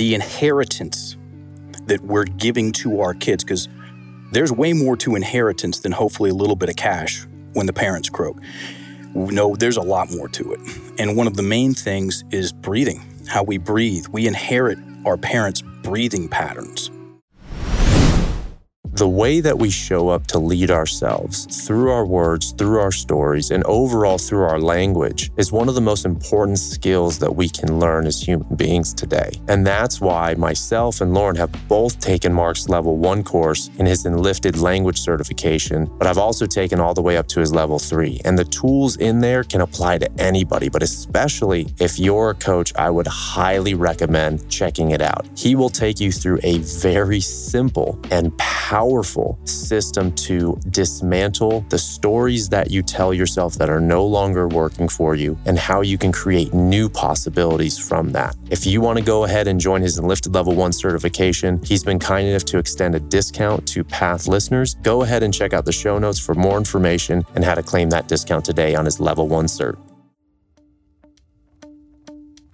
the inheritance that we're giving to our kids, because there's way more to inheritance than hopefully a little bit of cash when the parents croak. No, there's a lot more to it. And one of the main things is breathing, how we breathe. We inherit our parents' breathing patterns. The way that we show up to lead ourselves through our words, through our stories, and overall through our language is one of the most important skills that we can learn as human beings today. And that's why myself and Lauren have both taken Mark's level one course in his enlifted language certification, but I've also taken all the way up to his level three. And the tools in there can apply to anybody, but especially if you're a coach, I would highly recommend checking it out. He will take you through a very simple and powerful powerful system to dismantle the stories that you tell yourself that are no longer working for you and how you can create new possibilities from that. If you want to go ahead and join his Enlifted Level 1 certification, he's been kind enough to extend a discount to Path listeners. Go ahead and check out the show notes for more information and how to claim that discount today on his Level 1 cert.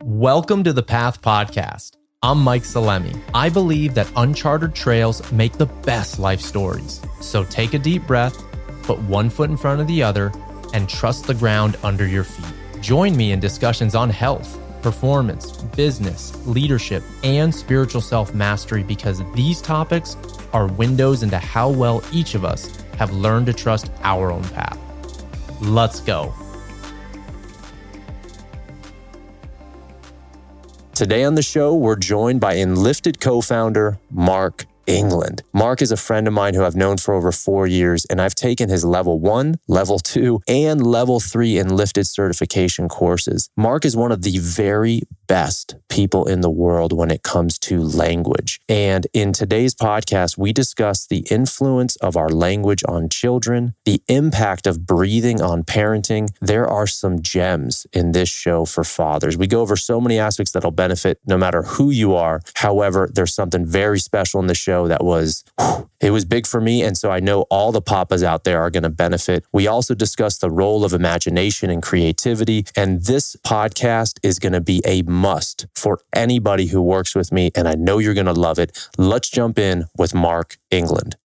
Welcome to the Path Podcast. I'm Mike Salemi. I believe that uncharted trails make the best life stories. So take a deep breath, put one foot in front of the other, and trust the ground under your feet. Join me in discussions on health, performance, business, leadership, and spiritual self mastery because these topics are windows into how well each of us have learned to trust our own path. Let's go. Today on the show, we're joined by Enlifted co founder Mark England. Mark is a friend of mine who I've known for over four years, and I've taken his level one, level two, and level three Enlifted certification courses. Mark is one of the very best people in the world when it comes to language. And in today's podcast, we discuss the influence of our language on children, the impact of breathing on parenting. There are some gems in this show for fathers. We go over so many aspects that'll benefit no matter who you are. However, there's something very special in the show that was, it was big for me. And so I know all the papas out there are going to benefit. We also discuss the role of imagination and creativity. And this podcast is going to be a must for anybody who works with me. And I know you're going to love it. Let's jump in with Mark England.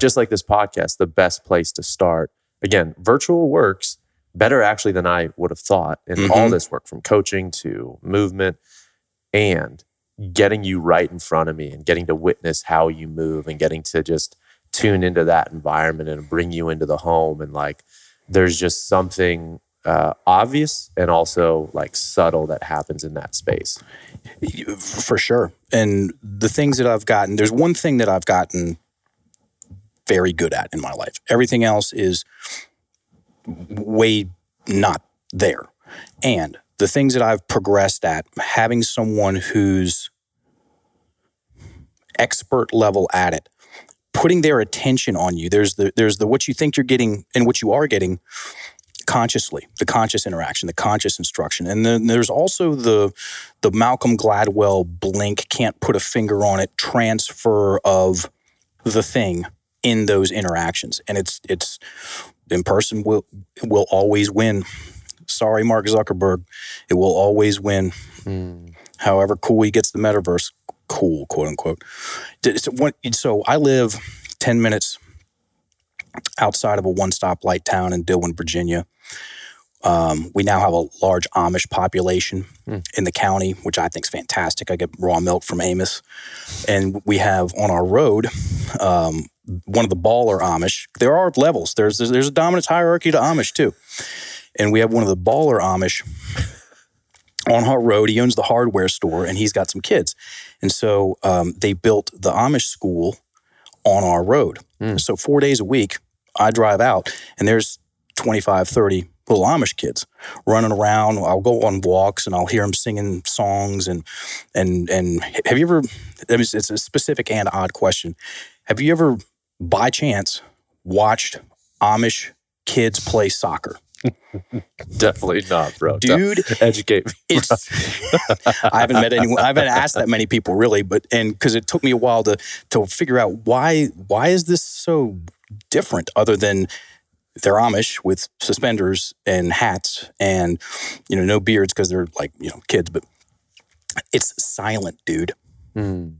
Just like this podcast, the best place to start. Again, virtual works better actually than I would have thought in mm-hmm. all this work from coaching to movement. And getting you right in front of me and getting to witness how you move and getting to just tune into that environment and bring you into the home and like there's just something uh, obvious and also like subtle that happens in that space. For sure. And the things that i've gotten there's one thing that i've gotten very good at in my life. Everything else is way not there. And the things that I've progressed at, having someone who's expert level at it, putting their attention on you. There's the there's the what you think you're getting and what you are getting consciously, the conscious interaction, the conscious instruction. And then there's also the the Malcolm Gladwell blink, can't put a finger on it, transfer of the thing in those interactions. And it's it's in person will will always win Sorry, Mark Zuckerberg. It will always win. Mm. However cool he gets the metaverse, cool, quote unquote. So I live 10 minutes outside of a one stop light town in Dillwyn, Virginia. Um, we now have a large Amish population mm. in the county, which I think is fantastic. I get raw milk from Amos. And we have on our road um, one of the baller Amish. There are levels, there's, there's a dominance hierarchy to Amish too and we have one of the baller Amish on our road. He owns the hardware store, and he's got some kids, and so um, they built the Amish school on our road. Mm. So four days a week, I drive out, and there's 25, 30 little Amish kids running around. I'll go on walks and I'll hear them singing songs and and and have you ever? It's a specific and odd question. Have you ever, by chance, watched Amish kids play soccer? Definitely not, bro. Dude, educate me. It's, I haven't met anyone. I haven't asked that many people really, but and because it took me a while to to figure out why why is this so different, other than they're Amish with suspenders and hats and you know no beards because they're like you know kids, but It's silent, dude. Mm.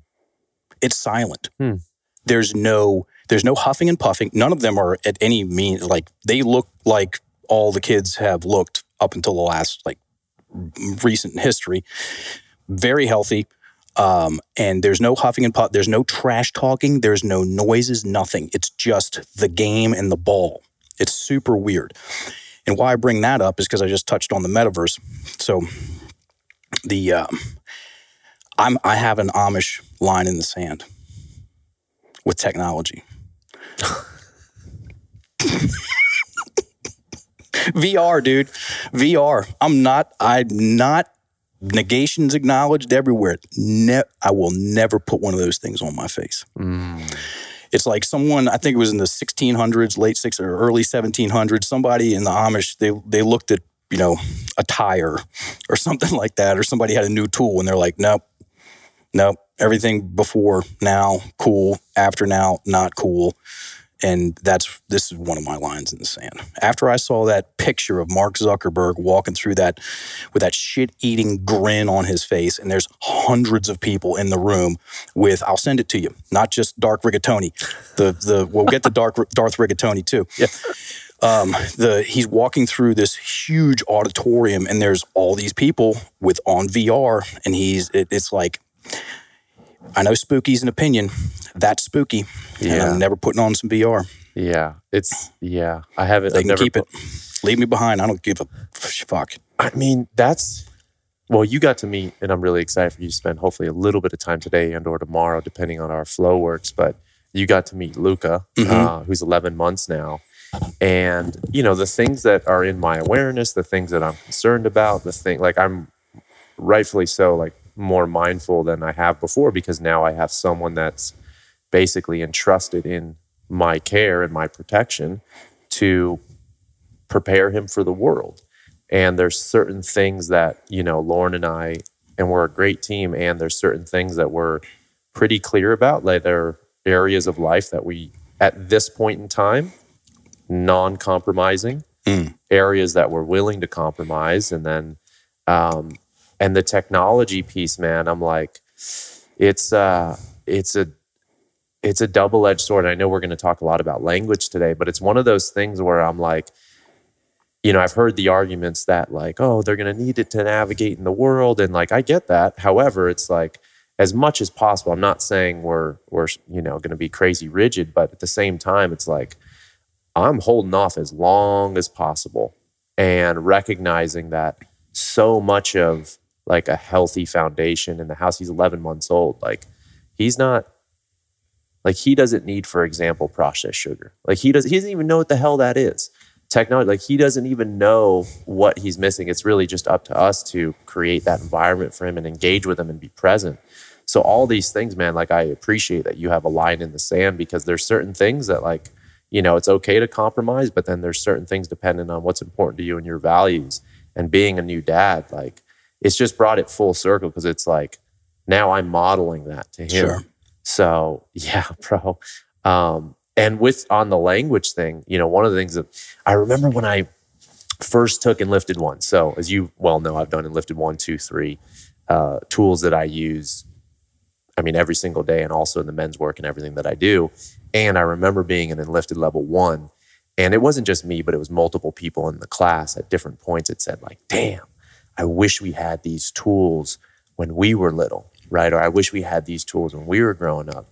It's silent. Hmm. There's no there's no huffing and puffing. None of them are at any means like they look like all the kids have looked up until the last like recent history. Very healthy. Um, and there's no huffing and puff. There's no trash talking. There's no noises. Nothing. It's just the game and the ball. It's super weird. And why I bring that up is because I just touched on the metaverse. So the um, I'm I have an Amish line in the sand with technology. VR, dude. VR. I'm not, I'm not negations acknowledged everywhere. Ne- I will never put one of those things on my face. Mm. It's like someone, I think it was in the 1600s, late six or early 1700s, somebody in the Amish, they, they looked at, you know, a tire or something like that, or somebody had a new tool and they're like, nope, nope, everything before now, cool, after now, not cool. And that's this is one of my lines in the sand. After I saw that picture of Mark Zuckerberg walking through that with that shit-eating grin on his face, and there's hundreds of people in the room with I'll send it to you, not just Dark Rigatoni. The the we'll get the Dark Darth Rigatoni too. Yeah. Um, the he's walking through this huge auditorium, and there's all these people with on VR, and he's it, it's like I know spooky's an opinion. That's spooky. And Yeah. I'm never putting on some VR. Yeah. It's, yeah. I haven't. They I've can never keep put- it. Leave me behind. I don't give a fuck. I mean, that's well, you got to meet, and I'm really excited for you to spend hopefully a little bit of time today and or tomorrow, depending on our flow works. But you got to meet Luca, Mhm. uh, who's 11 months now, and you know the things that are in my awareness, the things that I'm concerned about, the thing like I'm rightfully so like more mindful than I have before because now I have someone that's basically entrusted in my care and my protection to prepare him for the world. And there's certain things that, you know, Lauren and I, and we're a great team, and there's certain things that we're pretty clear about. Like there are areas of life that we, at this point in time, non compromising, Mm. areas that we're willing to compromise. And then, um, and the technology piece, man, I'm like, it's, uh, it's a, it's a double edged sword. I know we're going to talk a lot about language today, but it's one of those things where I'm like, you know, I've heard the arguments that like, oh, they're going to need it to navigate in the world, and like I get that. However, it's like as much as possible. I'm not saying we're we're you know going to be crazy rigid, but at the same time, it's like I'm holding off as long as possible and recognizing that so much of like a healthy foundation in the house. He's 11 months old. Like he's not like he doesn't need, for example, processed sugar. Like he does. He doesn't even know what the hell that is technology like he doesn't even know what he's missing it's really just up to us to create that environment for him and engage with him and be present so all these things man like i appreciate that you have a line in the sand because there's certain things that like you know it's okay to compromise but then there's certain things depending on what's important to you and your values and being a new dad like it's just brought it full circle because it's like now i'm modeling that to him Sure. so yeah bro um and with on the language thing, you know, one of the things that I remember when I first took Enlifted one. So as you well know, I've done Enlifted one, two, three uh, tools that I use. I mean, every single day, and also in the men's work and everything that I do. And I remember being in enlifted level one, and it wasn't just me, but it was multiple people in the class at different points. It said like, "Damn, I wish we had these tools when we were little, right? Or I wish we had these tools when we were growing up."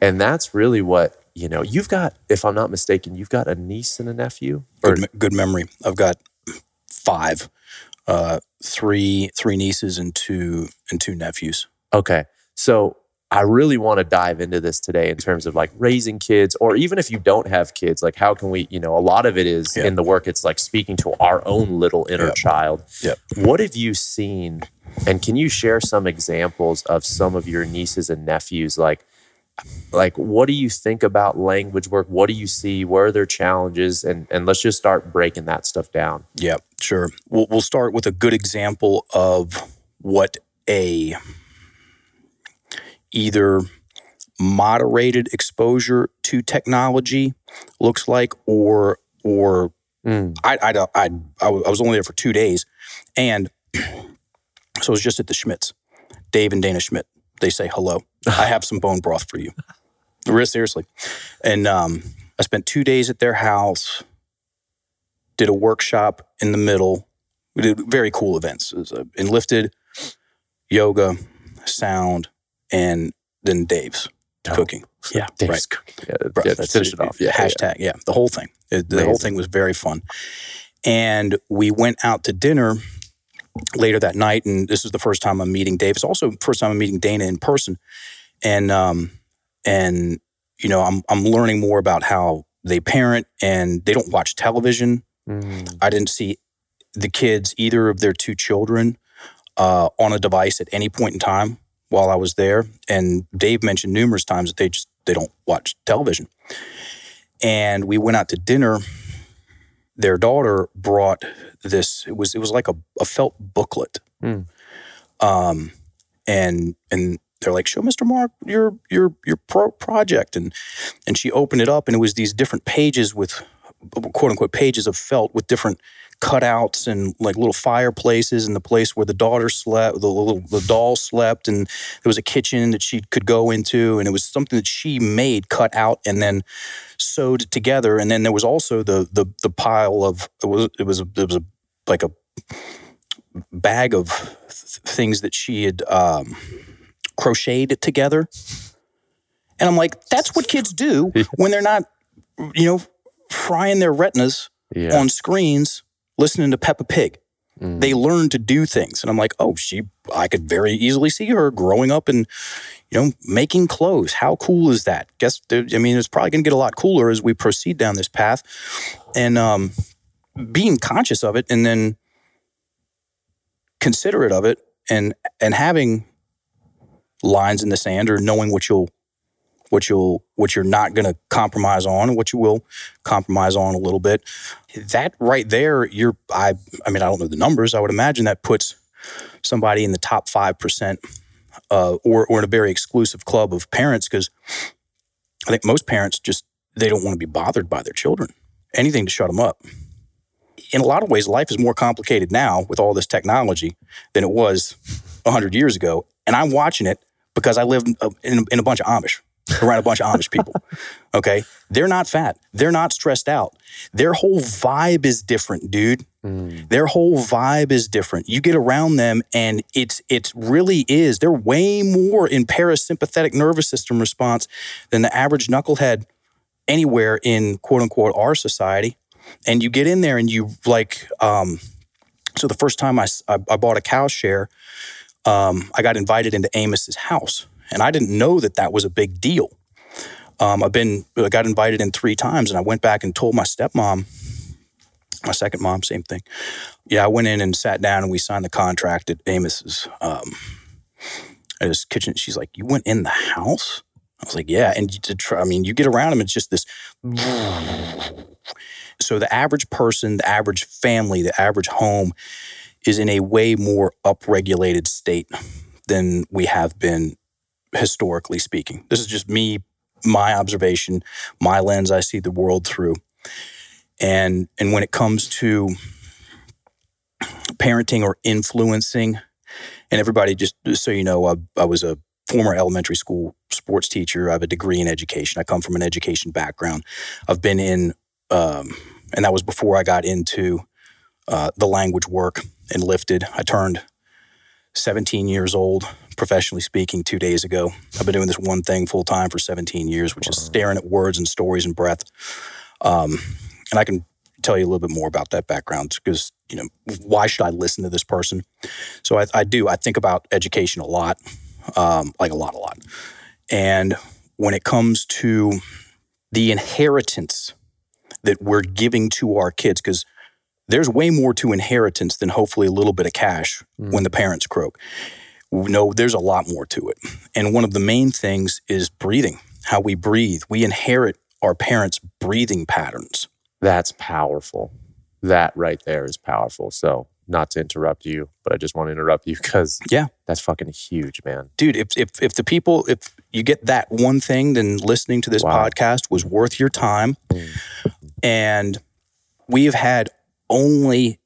And that's really what you know. You've got, if I'm not mistaken, you've got a niece and a nephew. Or Good, good memory. I've got five, uh, three three nieces and two and two nephews. Okay. So I really want to dive into this today in terms of like raising kids, or even if you don't have kids, like how can we, you know, a lot of it is Yeah. in the work, it's like speaking to our own little inner Yep. child. Yep. What have you seen? And can you share some examples of some of your nieces and nephews? Like, like what do you think about language work? What do you see? Where are their challenges? And and let's just start breaking that stuff down. Yeah, sure. We'll, we'll start with a good example of what a either moderated exposure to technology looks like, or or Mm. I I I I was only there for two days, and so it was just at the Schmitz. Dave and Dana Schmidt. They say hello. I have some bone broth for you. Real seriously. And um, I spent two days at their house, did a workshop in the middle. We did very cool events. It was uh, Enlifted, yoga, sound, and then Dave's Dope. cooking. Yeah, Dave's right. cooking. Yeah, Bro, yeah, that's finish it off. Yeah, hashtag. Yeah, the whole thing. It- the whole thing was very fun. And we went out to dinner later that night, and this is the first time I'm meeting Dave. It's also the first time I'm meeting Dana in person, and um, and you know, I'm I'm learning more about how they parent, and they don't watch television. Mm. I didn't see the kids, either of their two children, uh, on a device at any point in time while I was there. And Dave mentioned numerous times that they just they don't watch television. And we went out to dinner. Their daughter brought this. It was it was like a, a felt booklet. Hmm. Um, and and they're like, "Show Mr. Mark your your your pro- project." And and she opened it up, and it was these different pages with quote unquote pages of felt with different cutouts and like little fireplaces and the place where the daughter slept, the little the doll slept, and there was a kitchen that she could go into, and it was something that she made, cut out, and then sewed together. And then there was also the the the pile of it was it was a, it was a like a bag of th- things that she had um, crocheted together. And I'm like, that's what kids do when they're not, you know, frying their retinas Yeah. on screens listening to Peppa Pig. Mm. They learn to do things. And I'm like, oh, she, I could very easily see her growing up and, you know, making clothes. How cool is that? Guess, I mean, it's probably going to get a lot cooler as we proceed down this path. And um, being conscious of it and then considerate of it and, and having lines in the sand or knowing what you'll, what you'll, what you're not going to compromise on and what you will compromise on a little bit that right there, you're I I mean, I don't know the numbers. I would imagine that puts somebody in the top five percent uh, or or in a very exclusive club of parents because I think most parents just they don't want to be bothered by their children. Anything to shut them up. In a lot of ways, life is more complicated now with all this technology than it was hundred years ago, and I'm watching it because I live uh, in, in a bunch of Amish, around a bunch of Amish people. Okay, they're not fat, they're not stressed out. Their whole vibe is different, dude. Mm. Their whole vibe is different. You get around them and it's it really is. They're way more in parasympathetic nervous system response than the average knucklehead anywhere in quote unquote our society. And you get in there and you like um so the first time I I bought a cow share, um, I got invited into Amos's house, and I didn't know that that was a big deal. Um, I've been I got invited in three times, and I went back and told my stepmom, my second mom, same thing. Yeah, I went in and sat down, and we signed the contract at Amos's um, at his kitchen. She's like, "You went in the house?" I was like, "Yeah." And to try, I mean, you get around him, it's just this. So the average person, the average family, the average home is in a way more upregulated state than we have been historically speaking. This is just me, my observation, my lens I see the world through. And and when it comes to parenting or influencing, and everybody just so you know, I, I was a former elementary school sports teacher. I have a degree in education. I come from an education background. I've been in, um, and that was before I got into uh, the language work Enlifted. I turned 17 years old, professionally speaking, two days ago. I've been doing this one thing full time for 17 years, which is staring at words and stories and breath. Um, and I can tell you a little bit more about that background because, you know, why should I listen to this person? So I, I do. I think about education a lot, um, like a lot, a lot. And when it comes to the inheritance that we're giving to our kids, because there's way more to inheritance than hopefully a little bit of cash when the parents croak. No, there's a lot more to it. And one of the main things is breathing, how we breathe. We inherit our parents' breathing patterns. That's powerful. That right there is powerful. So, not to interrupt you, but I just want to interrupt you because Yeah. that's fucking huge, man. Dude, if, if, if the people, if you get that one thing, then listening to this Wow. podcast was worth your time. Mm. And we have had only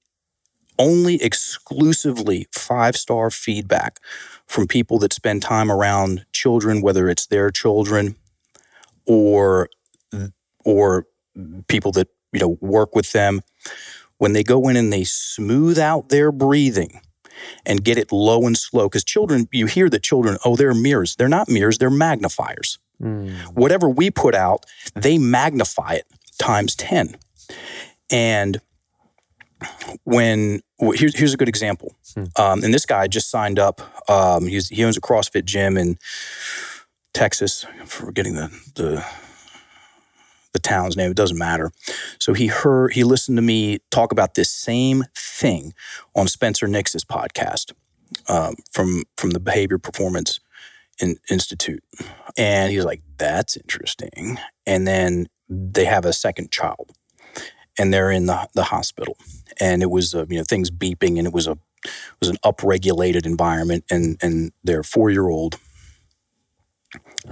only exclusively five star feedback from people that spend time around children, whether it's their children or or people that you know work with them. When they go in and they smooth out their breathing and get it low and slow, because children, you hear that children, oh, they're mirrors. They're not mirrors, they're magnifiers. Mm. Whatever we put out, they magnify it times 10. And when here's here's a good example, hmm. um, and this guy just signed up. Um, he's, he owns a CrossFit gym in Texas. I'm forgetting the the the town's name. It doesn't matter. So he heard he listened to me talk about this same thing on Spencer Nix's podcast um, from from the Behavior Performance in, Institute, and he's like, "That's interesting." And then they have a second child, and they're in the the hospital, and it was uh, you know things beeping, and it was a it was an upregulated environment, and and their four year old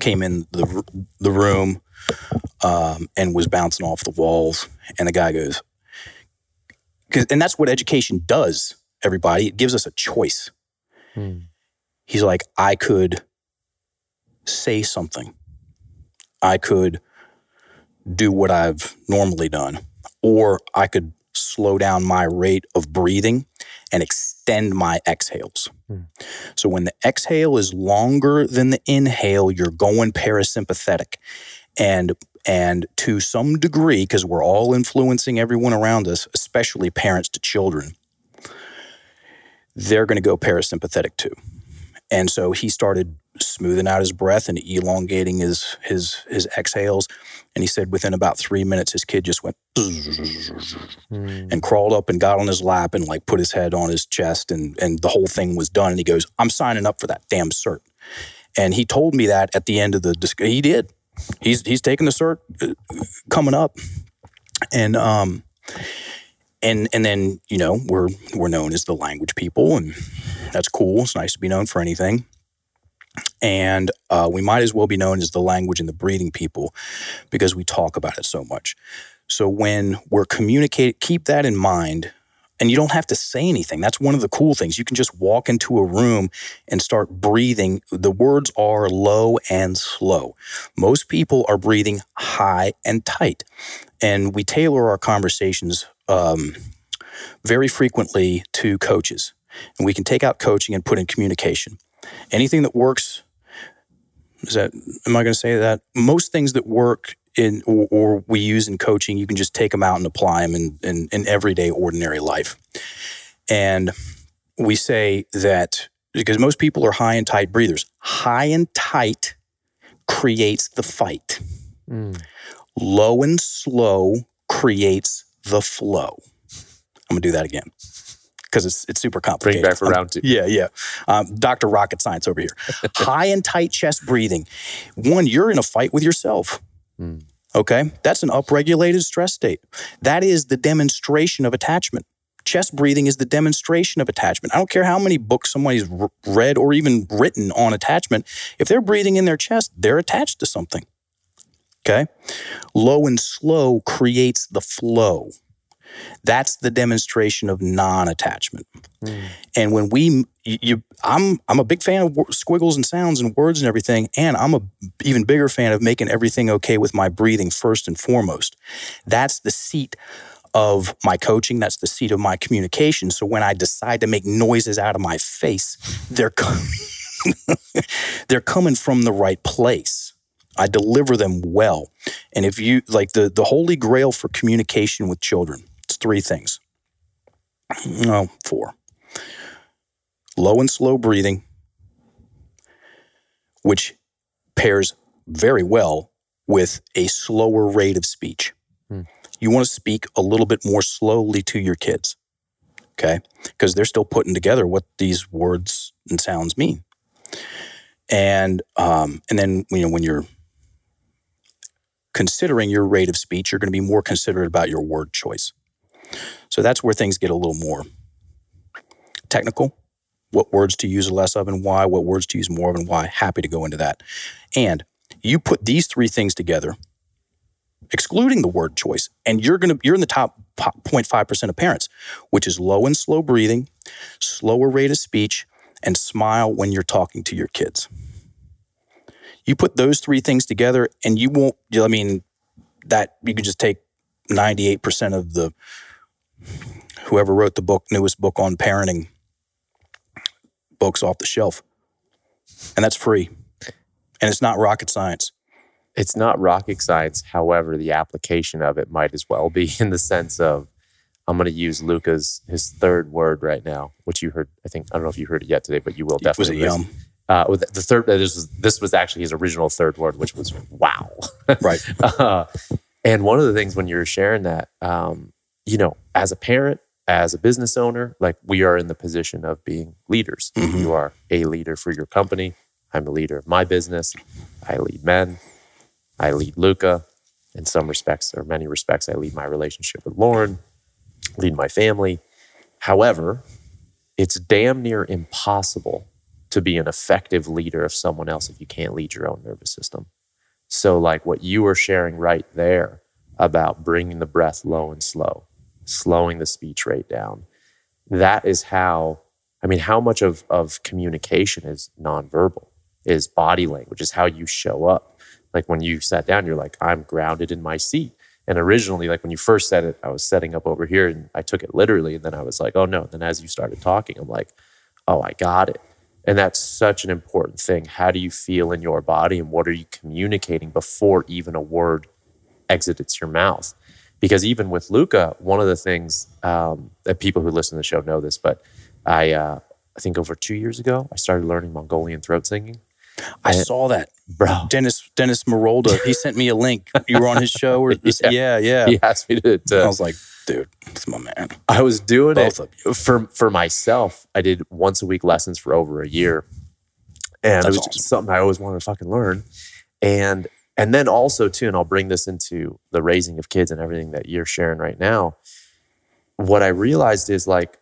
came in the the room um, and was bouncing off the walls, and the guy goes, and that's what education does. Everybody, it gives us a choice. Hmm. He's like, I could say something. I could do what I've normally done, or I could slow down my rate of breathing and extend my exhales. Hmm. So when the exhale is longer than the inhale, you're going parasympathetic. And and to some degree, because we're all influencing everyone around us, especially parents to children, they're going to go parasympathetic too. And so he started smoothing out his breath and elongating his his his exhales. And he said within about three minutes, his kid just went mm. and crawled up and got on his lap and like put his head on his chest and and the whole thing was done. And he goes, "I'm signing up for that damn cert." And he told me that at the end of the discussion. He did. He's he's taking the cert uh, coming up, and um, and and then you know we're we're known as the language people, and that's cool. It's nice to be known for anything and uh, we might as well be known as the language and the breathing people because we talk about it so much. So when we're communicating, keep that in mind. And you don't have to say anything. That's one of the cool things. You can just walk into a room and start breathing. The words are low and slow. Most people are breathing high and tight. And we tailor our conversations um, very frequently to coaches. And we can take out coaching and put in communication anything that works is that am i going to say that most things that work in or, or, we use in coaching you can just take them out and apply them in, in, in everyday ordinary life and we say that because most people are high and tight breathers high and tight creates the fight mm. low and slow creates the flow i'm going to do that again because it's it's super complicated. Bring back for um, round two. Yeah, yeah. Um, Dr. Rocket Science over here. High and tight chest breathing. One, you're in a fight with yourself. Okay, that's an upregulated stress state. That is the demonstration of attachment. Chest breathing is the demonstration of attachment. I don't care how many books somebody's read or even written on attachment. If they're breathing in their chest, they're attached to something. Okay? Low and slow creates the flow. That's the demonstration of non-attachment. Mm. And when we, you, you, I'm, I'm a big fan of squiggles and sounds and words and everything, and I'm a even bigger fan of making everything okay with my breathing first and foremost. That's the seat of my coaching. That's the seat of my communication. So when I decide to make noises out of my face, they're coming, they're coming from the right place. I deliver them well. And if you like the the holy grail for communication with children three things. No, four. Low and slow breathing, which pairs very well with a slower rate of speech. Hmm. You want to speak a little bit more slowly to your kids, okay? Because they're still putting together what these words and sounds mean. And um, and then you know when you're considering your rate of speech, you're going to be more considerate about your word choice. So that's where things get a little more technical. What words to use less of and why, what words to use more of and why. Happy to go into that. And you put these three things together excluding the word choice. And you're going to, you're in the top 0.5% of parents, which is low and slow breathing, slower rate of speech, and smile when you're talking to your kids. You put those three things together and you won't, I mean, that you can just take 98% of the, whoever wrote the book, newest book on parenting books off the shelf. And that's free. And it's not rocket science. It's not rocket science. However, the application of it might as well be in the sense of I'm going to use Luca's his third word right now, which you heard. I think I don't know if you heard it yet today, but you will definitely. Was it yum? Uh, the third. This was this was actually his original third word, which was wow. Right. uh, and one of the things when you're sharing that, um, you know, as a parent, as a business owner, like we are in the position of being leaders. Mm-hmm. You are a leader for your company. I'm a leader of my business. I lead men. I lead Luca. In some respects, or many respects, I lead my relationship with Lauren, lead my family. However, it's damn near impossible to be an effective leader of someone else if you can't lead your own nervous system. So, like what you were sharing right there about bringing the breath low and slow, slowing the speech rate down, that is how, I mean, how much of, of communication is nonverbal, is body language, is how you show up. Like when you sat down, you're like, I'm grounded in my seat. And originally, like when you first said it, I was setting up over here and I took it literally. And then I was like, oh no. And Then as you started talking, I'm like, oh, I got it. And that's such an important thing. How do you feel in your body and what are you communicating before even a word exits your mouth? Because even with Luca, one of the things um, that people who listen to the show know this, but I, uh, I think over two years ago, I started learning Mongolian throat singing. I and, saw that, bro. Dennis Dennis Marolda. He sent me a link. You were on his show, or yeah. yeah, yeah. He asked me to. to I was like, dude, it's my man. I was doing Both it for for myself. I did once a week lessons for over a year, and That's it was awesome. something I always wanted to fucking learn. And and then also too, and I'll bring this into the raising of kids and everything that you're sharing right now. What I realized is like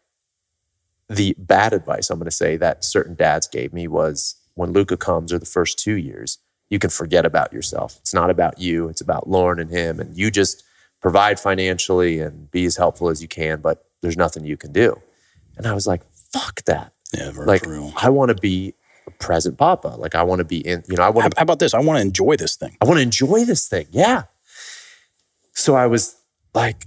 the bad advice I'm going to say that certain dads gave me was when Luca comes or the first two years, you can forget about yourself. It's not about you. It's about Lauren and him, and you just provide financially and be as helpful as you can, but there's nothing you can do. And I was like, fuck that. Yeah, like I want to be a present papa. Like I want to be in, you know, I want to. How about this? I want to enjoy this thing. I want to enjoy this thing. Yeah. So I was like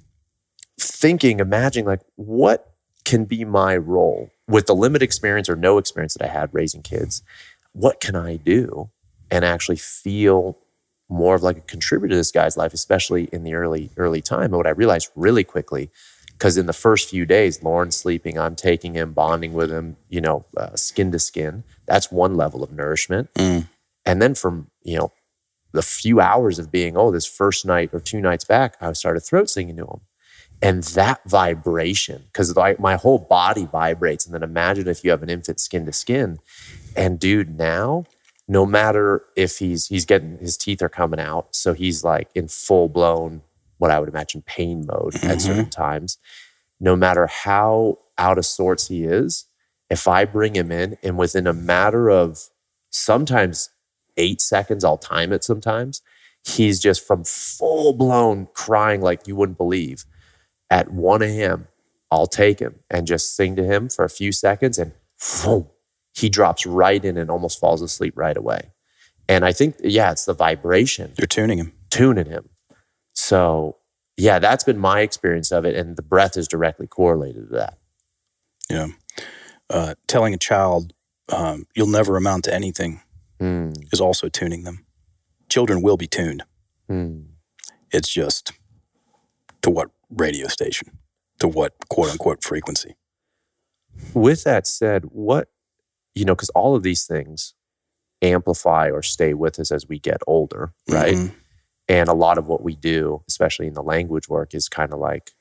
thinking, imagining like what can be my role with the limited experience or no experience that I had raising kids. What can I do and actually feel more of like a contributor to this guy's life, especially in the early early time. And what I realized really quickly, because in the first few days, Lauren's sleeping, I'm taking him, bonding with him, you know, uh, skin to skin. That's one level of nourishment. Mm. And then from you know the few hours of being, oh, this first night or two nights back, I started throat singing to him. And that vibration, because my whole body vibrates. And then imagine if you have an infant skin to skin. And dude, now no matter if he's he's getting his teeth are coming out, so he's like in full blown what I would imagine pain mode mm-hmm. at certain times. No matter how out of sorts he is, if I bring him in and within a matter of sometimes eight seconds, I'll time it sometimes, he's just from full blown crying like you wouldn't believe. At 1 a.m., I'll take him and just sing to him for a few seconds and boom, he drops right in and almost falls asleep right away. And I think, yeah, it's the vibration. You're tuning him. Tuning him. So, yeah, that's been my experience of it. And the breath is directly correlated to that. Yeah. Uh, telling a child um, you'll never amount to anything mm. is also tuning them. Children will be tuned. Mm. It's just to what radio station, to what quote unquote frequency. With that said, what you know, because all of these things amplify or stay with us as we get older, right? Mm-hmm. And a lot of what we do, especially in the language work, is kind of like,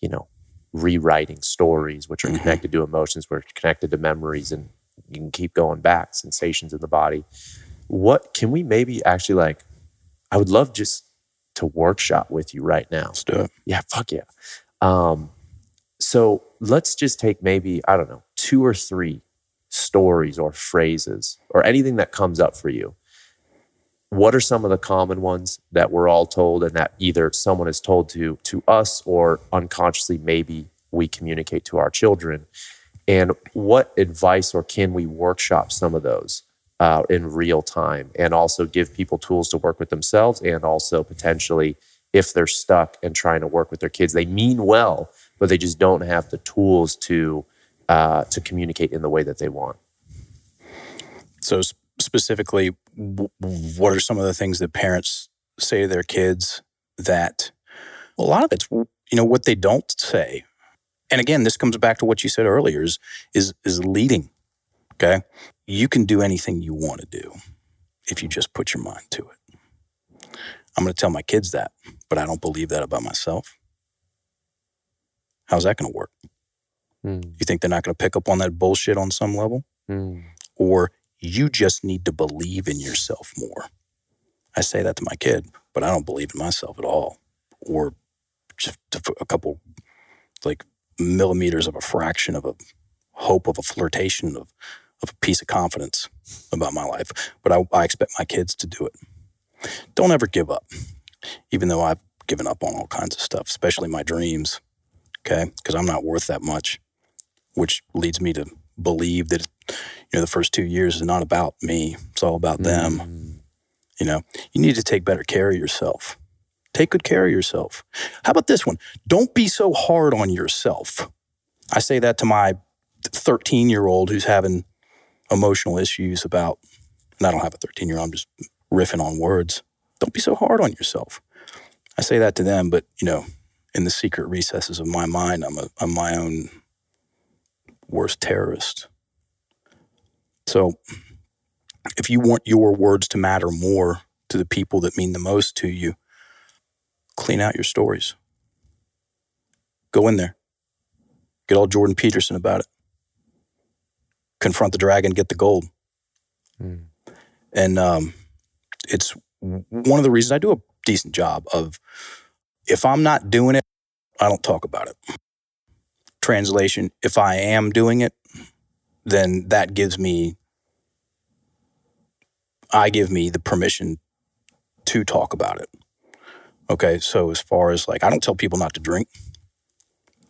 you know, rewriting stories, which are mm-hmm. connected to emotions, which are connected to memories, and you can keep going back, sensations in the body. What can we maybe actually like? I would love just to workshop with you right now. Let's do it. Yeah, fuck yeah. Um, so let's just take maybe, I don't know, two or three stories or phrases or anything that comes up for you what are some of the common ones that we're all told and that either someone is told to to us or unconsciously maybe we communicate to our children? And what advice or can we workshop some of those uh, in real time and also give people tools to work with themselves and also potentially if they're stuck and trying to work with their kids they mean well but they just don't have the tools to uh, to communicate in the way that they want. So specifically, w- what are some of the things that parents say to their kids that a lot of it's you know what they don't say. And again, this comes back to what you said earlier is is, is leading. Okay, you can do anything you want to do if you just put your mind to it. I'm going to tell my kids that, but I don't believe that about myself. How's that going to work? Mm, You think they're not going to pick up on that bullshit on some level? mm, or you just need to believe in yourself more. I say that to my kid, but I don't believe in myself at all, or just a couple like millimeters of a fraction of a hope of a flirtation of, of a piece of confidence about my life. But I, I expect my kids to do it. Don't ever give up, even though I've given up on all kinds of stuff, especially my dreams. Okay, because I'm not worth that much, which leads me to believe that you know the first two years is not about me it's all about them. Mm. you know you need to take better care of yourself. Take good care of yourself. How about this one? Don't be so hard on yourself. I say that to my 13 year old who's having emotional issues about and i don't have a 13 year old i'm just riffing on words. Don't be so hard on yourself. I say that to them but you know in the secret recesses of my mind i'm, a, I'm my own worst terrorist so if you want your words to matter more to the people that mean the most to you, clean out your stories. Go in there. Get all Jordan Peterson about it. Confront the dragon, get the gold. Mm. And um, it's one of the reasons I do a decent job of if I'm not doing it, I don't talk about it. Translation, if I am doing it, then that gives me I give me the permission to talk about it. Okay, so as far as like I don't tell people not to drink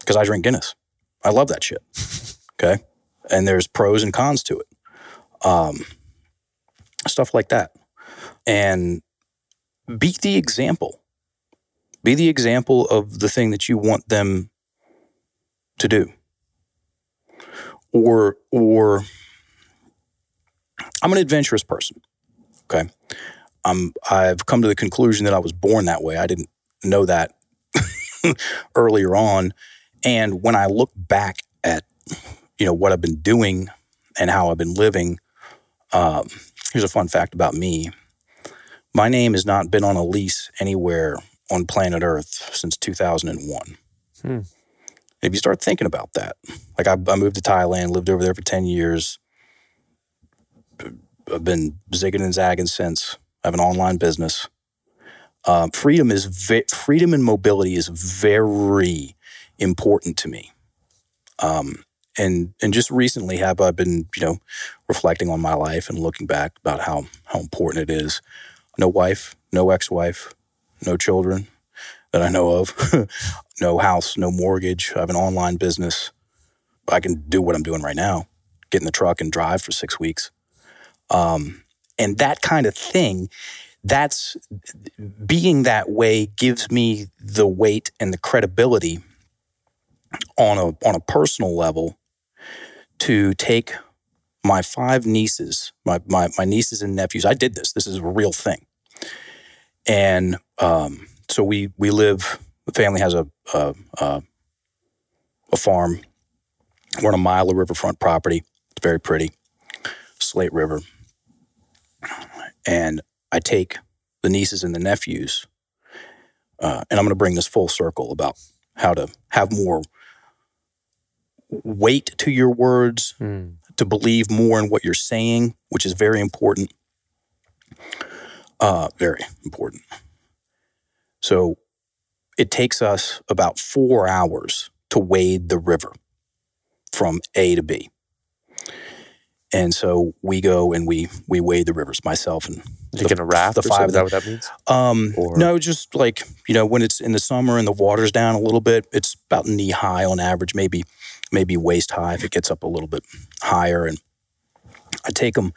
because I drink Guinness. I love that shit. Okay, and there's pros and cons to it. Um, stuff like that, and be the example. Be the example of the thing that you want them to do. Or or I'm an adventurous person. Okay. I've come to the conclusion that I was born that way. I didn't know that earlier on. And when I look back at, you know, what I've been doing and how I've been living, um, here's a fun fact about me. My name has not been on a lease anywhere on planet Earth since 2001. Hmm. If you start thinking about that, like I, I moved to Thailand, lived over there for 10 years, I've been zigging and zagging since. I have an online business. Um, freedom is ve- freedom and mobility is very important to me. Um, and and just recently have I been you know reflecting on my life and looking back about how how important it is. No wife, no ex-wife, no children that I know of, no house, no mortgage. I have an online business. I can do what I'm doing right now, get in the truck and drive for six weeks. Um, and that kind of thing, that's being that way gives me the weight and the credibility on a on a personal level to take my five nieces, my my, my nieces and nephews. I did this. This is a real thing. And um, so we we live. The family has a a, a a farm. We're on a mile of riverfront property. It's very pretty, Slate River. And I take the nieces and the nephews, uh, and I'm going to bring this full circle about how to have more weight to your words, Mm. to believe more in what you're saying, which is very important. Uh, very important. So it takes us about four hours to wade the river from A to B. And so we go and we we wade the rivers, myself and Like in a raft the five Is that what that means? um, no, just like you know, when it's in the summer and the water's down a little bit, it's about knee high on average, maybe maybe waist high if it gets up a little bit higher. And I take them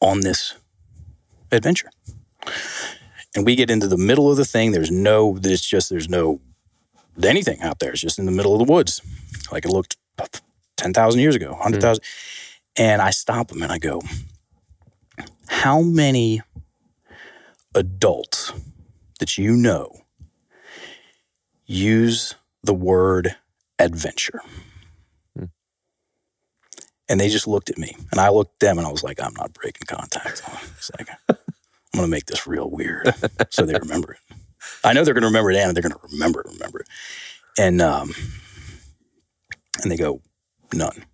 on this adventure, and we get into the middle of the thing. There's no, there's just there's no anything out there. It's just in the middle of the woods, like it looked ten thousand years ago, hundred thousand. And I stop them and I go, "How many?" adults that you know use the word adventure. Hmm. And they just looked at me and I looked at them and I was like, I'm not breaking contact. It's like, I'm going to make this real weird so they remember it. I know they're going to remember it and they're going to remember it, remember it. And, um, and they go, none.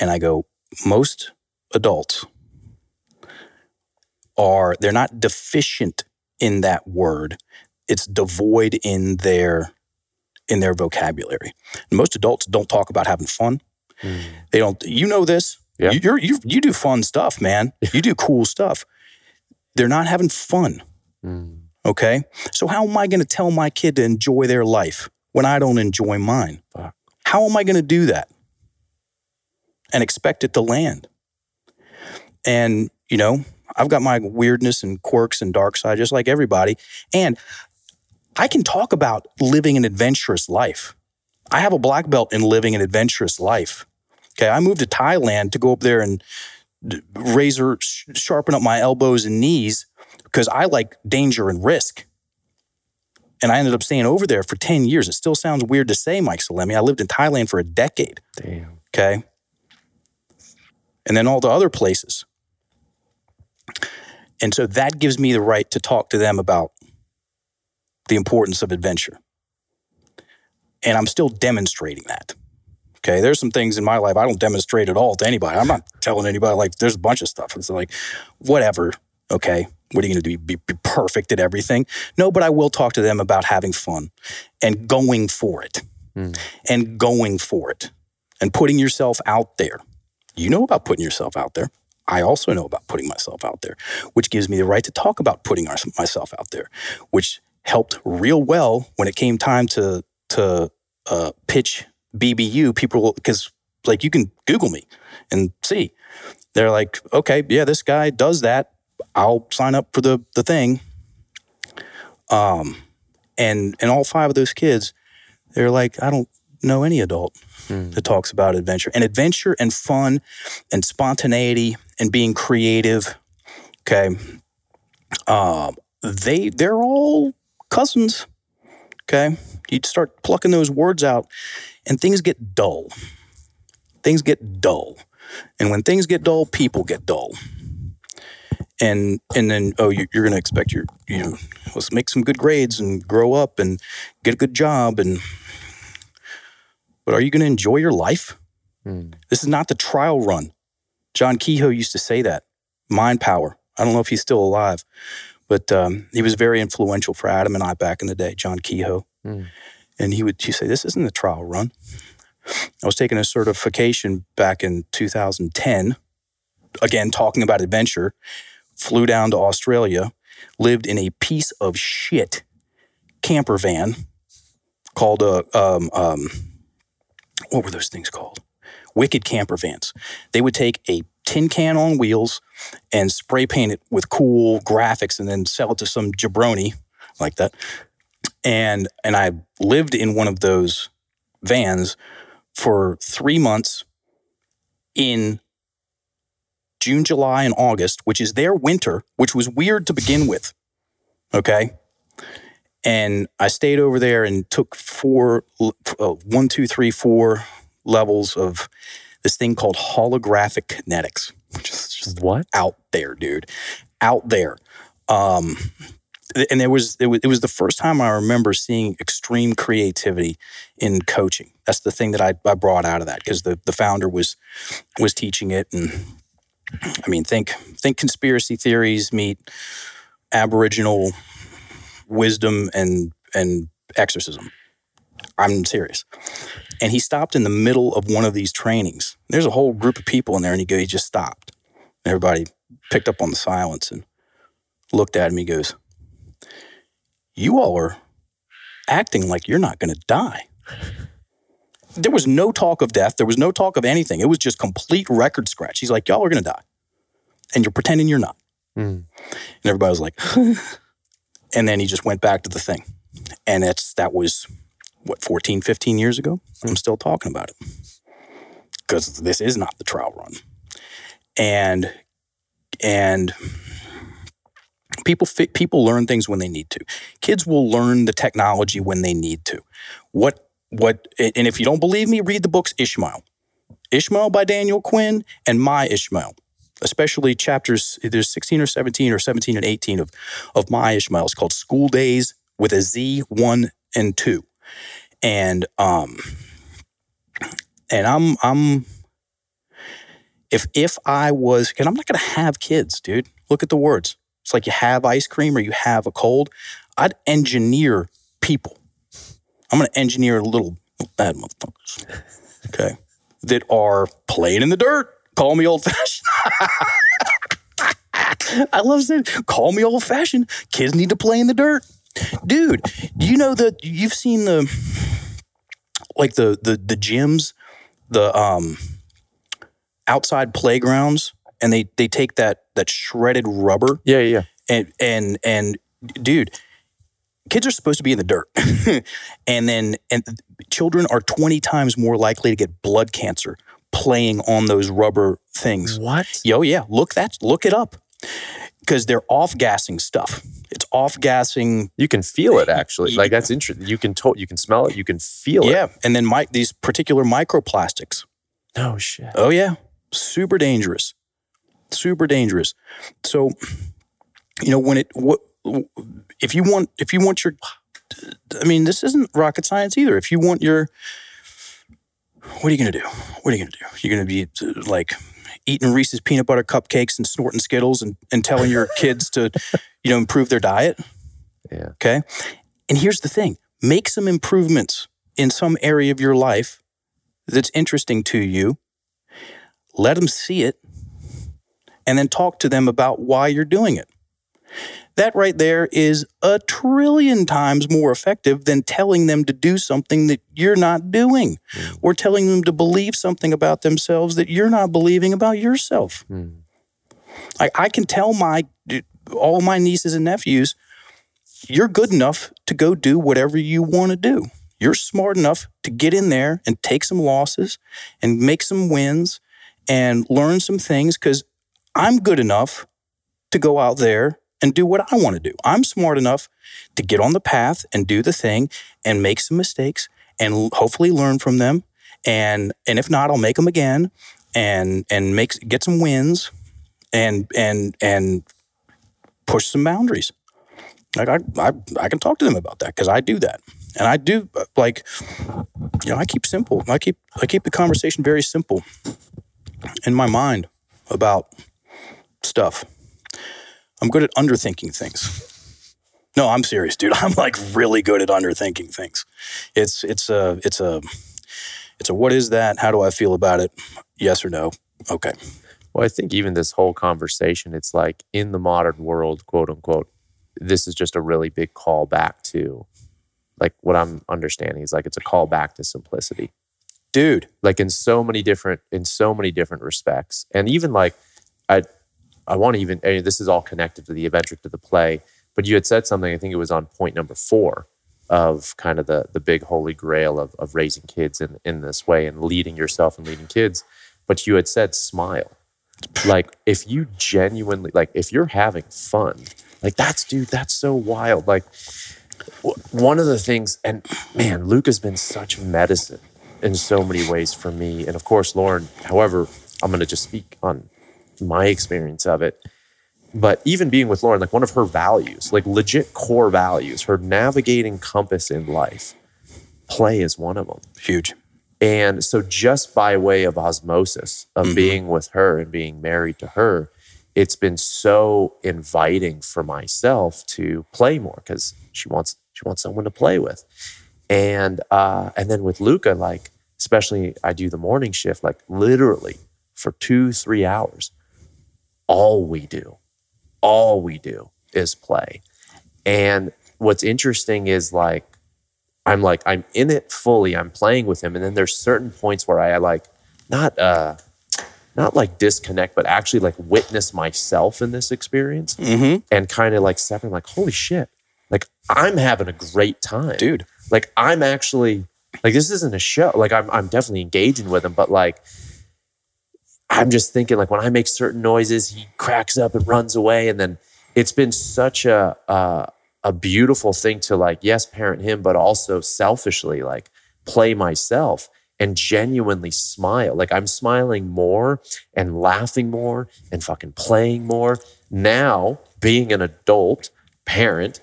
And I go, most adults are they're not deficient in that word it's devoid in their in their vocabulary most adults don't talk about having fun Mm. they don't you know this Yeah. you, you're, you you do fun stuff man you do cool stuff they're not having fun. Mm. okay? So how am i going to tell my kid to enjoy their life when i don't enjoy mine? Fuck. how am i going to do that? And expect it to land. And you know i've got my weirdness and quirks and dark side just like everybody. And i can talk about living an adventurous life. I have a black belt in living an adventurous life. Okay? I moved to thailand to go up there and razor sh- sharpen up my elbows and knees because i like danger and risk and i ended up staying over there for 10 years it still sounds weird to say mike salemi i lived in thailand for a decade Damn. okay? And then all the other places. And so that gives me the right to talk to them about the importance of adventure. And I'm still demonstrating that. Okay, there's some things in my life I don't demonstrate at all to anybody. I'm not telling anybody like there's a bunch of stuff. It's like whatever. Okay, what are you going to do? Be, be perfect at everything? No, but I will talk to them about having fun and going for it, Hmm. and going for it, and putting yourself out there. You know about putting yourself out there. I also know about putting myself out there, which gives me the right to talk about putting our, myself out there, which helped real well when it came time to to uh, pitch BBU. People, because like you can Google me and see, they're like, okay, yeah, this guy does that. I'll sign up for the the thing. Um, and and all five of those kids, they're like, I don't know any adult Mm. that talks about adventure and adventure and fun and spontaneity and being creative. Okay. Um, they they're all cousins. Okay. You'd start plucking those words out and things get dull. Things get dull. And when things get dull, people get dull. And and then oh you, you're gonna expect your you know let's make some good grades and grow up and get a good job and but are you going to enjoy your life? Mm. This is not the trial run. John Kehoe used to say that. Mind power. I don't know if he's still alive, but um, he was very influential for Adam and I back in the day, John Kehoe. Mm. And he would say, This isn't the trial run. I was taking a certification back in 2010, again, talking about adventure, flew down to Australia, lived in a piece of shit camper van called a, um, um, what were those things called? Wicked camper vans. They would take a tin can on wheels and spray paint it with cool graphics and then sell it to some jabroni like that. And and I lived in one of those vans for three months in June, July, and August, which is their winter, which was weird to begin with. Okay. And I stayed over there and took four, uh, one, two, three, four levels of this thing called holographic kinetics, which is just What? out there, dude, out there. Um, and there was, it was it was the first time I remember seeing extreme creativity in coaching. That's the thing that I, I brought out of that because the the founder was was teaching it, and I mean think think conspiracy theories meet Aboriginal wisdom and and exorcism. I'm serious. And he stopped in the middle of one of these trainings. There's a whole group of people in there, and he go, he just stopped. Everybody picked up on the silence and looked at him. He goes, "You all are acting like you're not going to die." There was no talk of death. There was no talk of anything. It was just complete record scratch. He's like, "Y'all are going to die, and you're pretending you're not." Mm. And everybody was like, and then he just went back to the thing. And it's that was what 14, 15 years ago. I'm still talking about it because this is not the trial run. And and people people learn things when they need to. Kids will learn the technology when they need to. What what and if you don't believe me, read the books Ishmael. Ishmael by Daniel Quinn and My Ishmael especially chapters there's 16 or 17 or 17 and 18 of of my ishmael it's called school days with a z 1 and 2 and um and i'm i'm if if i was and i'm not going to have kids dude look at the words it's like you have ice cream or you have a cold i'd engineer people i'm going to engineer little bad motherfuckers okay that are playing in the dirt call me old fashioned. I love saying, call me old fashioned. Kids need to play in the dirt. Dude, do you know that you've seen the like the the the gyms, the um outside playgrounds, and they they take that that shredded rubber Yeah, yeah. and and and dude, kids are supposed to be in the dirt, and then and children are twenty times more likely to get blood cancer playing on those rubber things. What? Yo, yeah, look that, look it up, because they're off gassing stuff. It's off gassing, You can feel it actually. Like that's interesting. You can to- you can smell it. You can feel it. yeah, and then my, these particular microplastics. No shit. Oh yeah, super dangerous, super dangerous. So, you know, when it what if you want if you want your, I mean, this isn't rocket science either. If you want your, what are you gonna do? What are you gonna do? You're gonna be uh, like eating Reese's peanut butter cupcakes and snorting Skittles and, and telling your kids to, you know, improve their diet. Yeah. Okay. And here's the thing make some improvements in some area of your life that's interesting to you. Let them see it and then talk to them about why you're doing it. That right there is a trillion times more effective than telling them to do something that you're not doing or telling them to believe something about themselves that you're not believing about yourself. Mm. Like I can tell my all my nieces and nephews, you're good enough to go do whatever you want to do. You're smart enough to get in there and take some losses and make some wins and learn some things because I'm good enough to go out there and do what I want to do. I'm smart enough to get on the path and do the thing and make some mistakes and hopefully learn from them. And and if not, I'll make them again and and make get some wins and and and push some boundaries. Like I I, I can talk to them about that because I do that, and I do uh, like you know I keep simple. I keep I keep the conversation very simple in my mind about stuff. I'm good at underthinking things. No, I'm serious, dude. I'm like really good at underthinking things. It's it's a it's a it's a what is that? How do I feel about it? Yes or no? Okay. Well, I think even this whole conversation, it's like in the modern world, quote unquote, this is just a really big call back to like what I'm understanding is like it's a call back to simplicity. Dude, Like in so many different in so many different respects. And even like I I want to even I mean, this is all connected to the adventure to the play, but you had said something, I think it was on point number four of kind of the the big holy grail of of raising kids in, in this way and leading yourself and leading kids. But you had said smile. Like if you genuinely like if you're having fun, like that's dude, that's so wild. Like one of the things, and man, Luke has been such medicine in so many ways for me. And of course, Lauren, however, I'm going to just speak on my experience of it. But even being with Lauren, like one of her values, like legit core values, her navigating compass in life, play is one of them. huge. And so, just by way of osmosis of Mhm. being with her and being married to her, it's been so inviting for myself to play more because she wants she wants someone to play with. And uh, and then with Luca, like especially I do the morning shift, like literally for two, three hours, all we do, all we do is play. And what's interesting is like, I'm like, I'm in it fully. I'm playing with him. And then there's certain points where I like, not, uh, not like disconnect, but actually like witness myself in this experience Mm-hmm. and kind of like separate, like, holy shit, like I'm having a great time. Dude. Like I'm actually like this isn't a show. Like I'm I'm definitely engaging with him, but like I'm just thinking like when I make certain noises, he cracks up and runs away, and then it's been such a uh, a beautiful thing to like yes parent him, but also selfishly like play myself and genuinely smile. Like I'm smiling more and laughing more and fucking playing more now, being an adult parent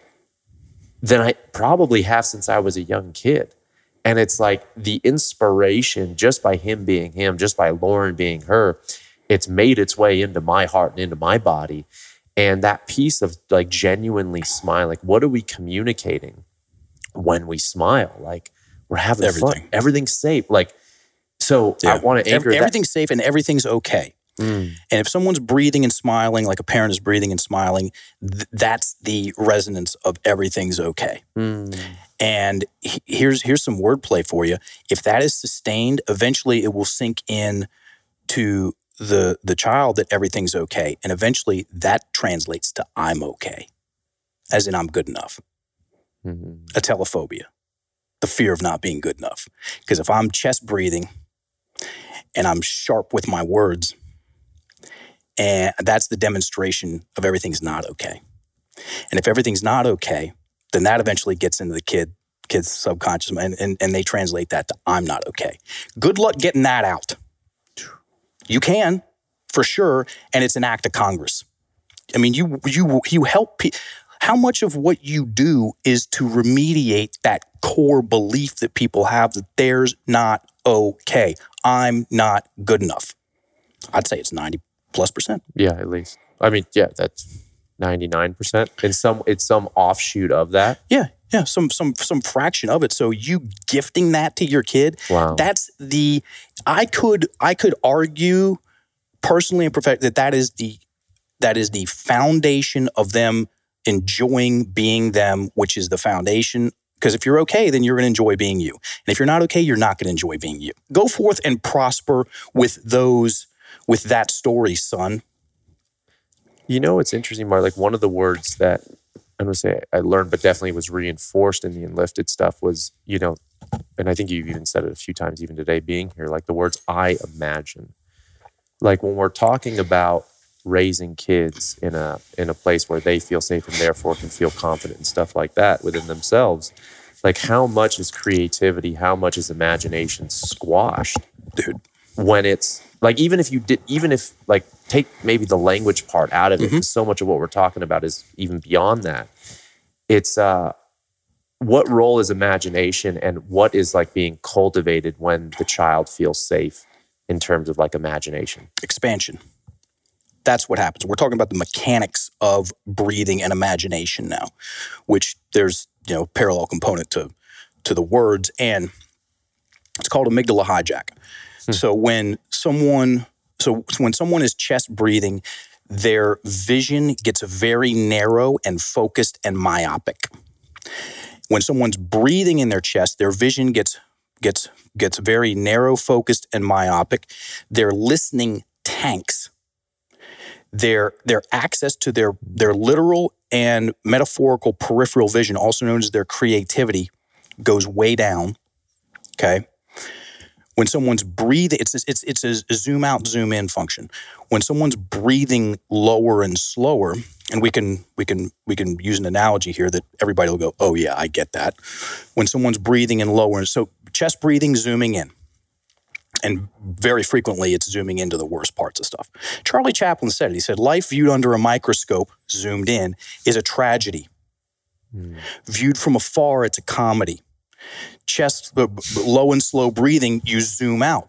than I probably have since I was a young kid. And it's like the inspiration just by him being him, just by Lauren being her, it's made its way into my heart and into my body. And that piece of like genuinely smiling, like what are we communicating when we smile? Like we're having Everything. fun. Everything's safe. Like, so I want to anchor that. everything's safe and everything's okay. Mm, And if someone's breathing and smiling, like a parent is breathing and smiling, th- that's the resonance of everything's okay. mm, And here's here's some wordplay for you. If that is sustained, eventually it will sink in to the the child that everything's okay, and eventually that translates to I'm okay, as in I'm good enough. mm, Atelophobia, the fear of not being good enough. Because if I'm chest breathing and I'm sharp with my words, and that's the demonstration of everything's not okay. And if everything's not okay, then that eventually gets into the kid kid's subconscious mind and, and they translate that to I'm not okay. Good luck getting that out. You can, for sure, and it's an act of Congress. I mean, you you you help pe- how much of what you do is to remediate that core belief that people have that there's not okay. I'm not good enough. I'd say it's 90 plus percent. Yeah, at least. I mean, yeah, that's 99%. And some it's some offshoot of that. Yeah, yeah, some some some fraction of it. So you gifting that to your kid, Wow. that's the I could I could argue personally and perfect that that is the that is the foundation of them enjoying being them, which is the foundation. Because if you're okay, then you're going to enjoy being you. And if you're not okay, you're not going to enjoy being you. Go forth and prosper with those, with that story, son. You know, it's interesting, Mark. Like one of the words that I'm gonna say I learned, but definitely was reinforced in the enlifted stuff was, you know, and I think you've even said it a few times, even today, being here. Like the words "I imagine." Like when we're talking about raising kids in a in a place where they feel safe and therefore can feel confident and stuff like that within themselves. Like how much is creativity? How much is imagination squashed? Dude. when it's like even if you did even if like take maybe the language part out of it 'cause so much of what we're talking about is even beyond that it's uh what role is imagination and what is like being cultivated when the child feels safe in terms of like imagination expansion. That's what happens. We're talking about the mechanics of breathing and imagination now, which there's you know parallel component to to the words, and it's called amygdala hijack. Hmm. So when someone so when someone is chest breathing, their vision gets very narrow and focused and myopic. When someone's breathing in their chest, their vision gets gets gets very narrow, focused, and myopic. Their listening tanks. Their their access to their their literal and metaphorical peripheral vision, also known as their creativity, goes way down. Okay. When someone's breathing, it's it's it's a zoom out, zoom in function. When someone's breathing lower and slower, and we can we can we can use an analogy here that everybody will go, oh yeah, I get that. When someone's breathing in lower, so chest breathing, zooming in, and very frequently it's zooming into the worst parts of stuff. Charlie Chaplin said it. He said, life viewed under a microscope, zoomed in, is a tragedy. Hmm. Viewed from afar, it's a comedy. Chest low and slow breathing, you zoom out.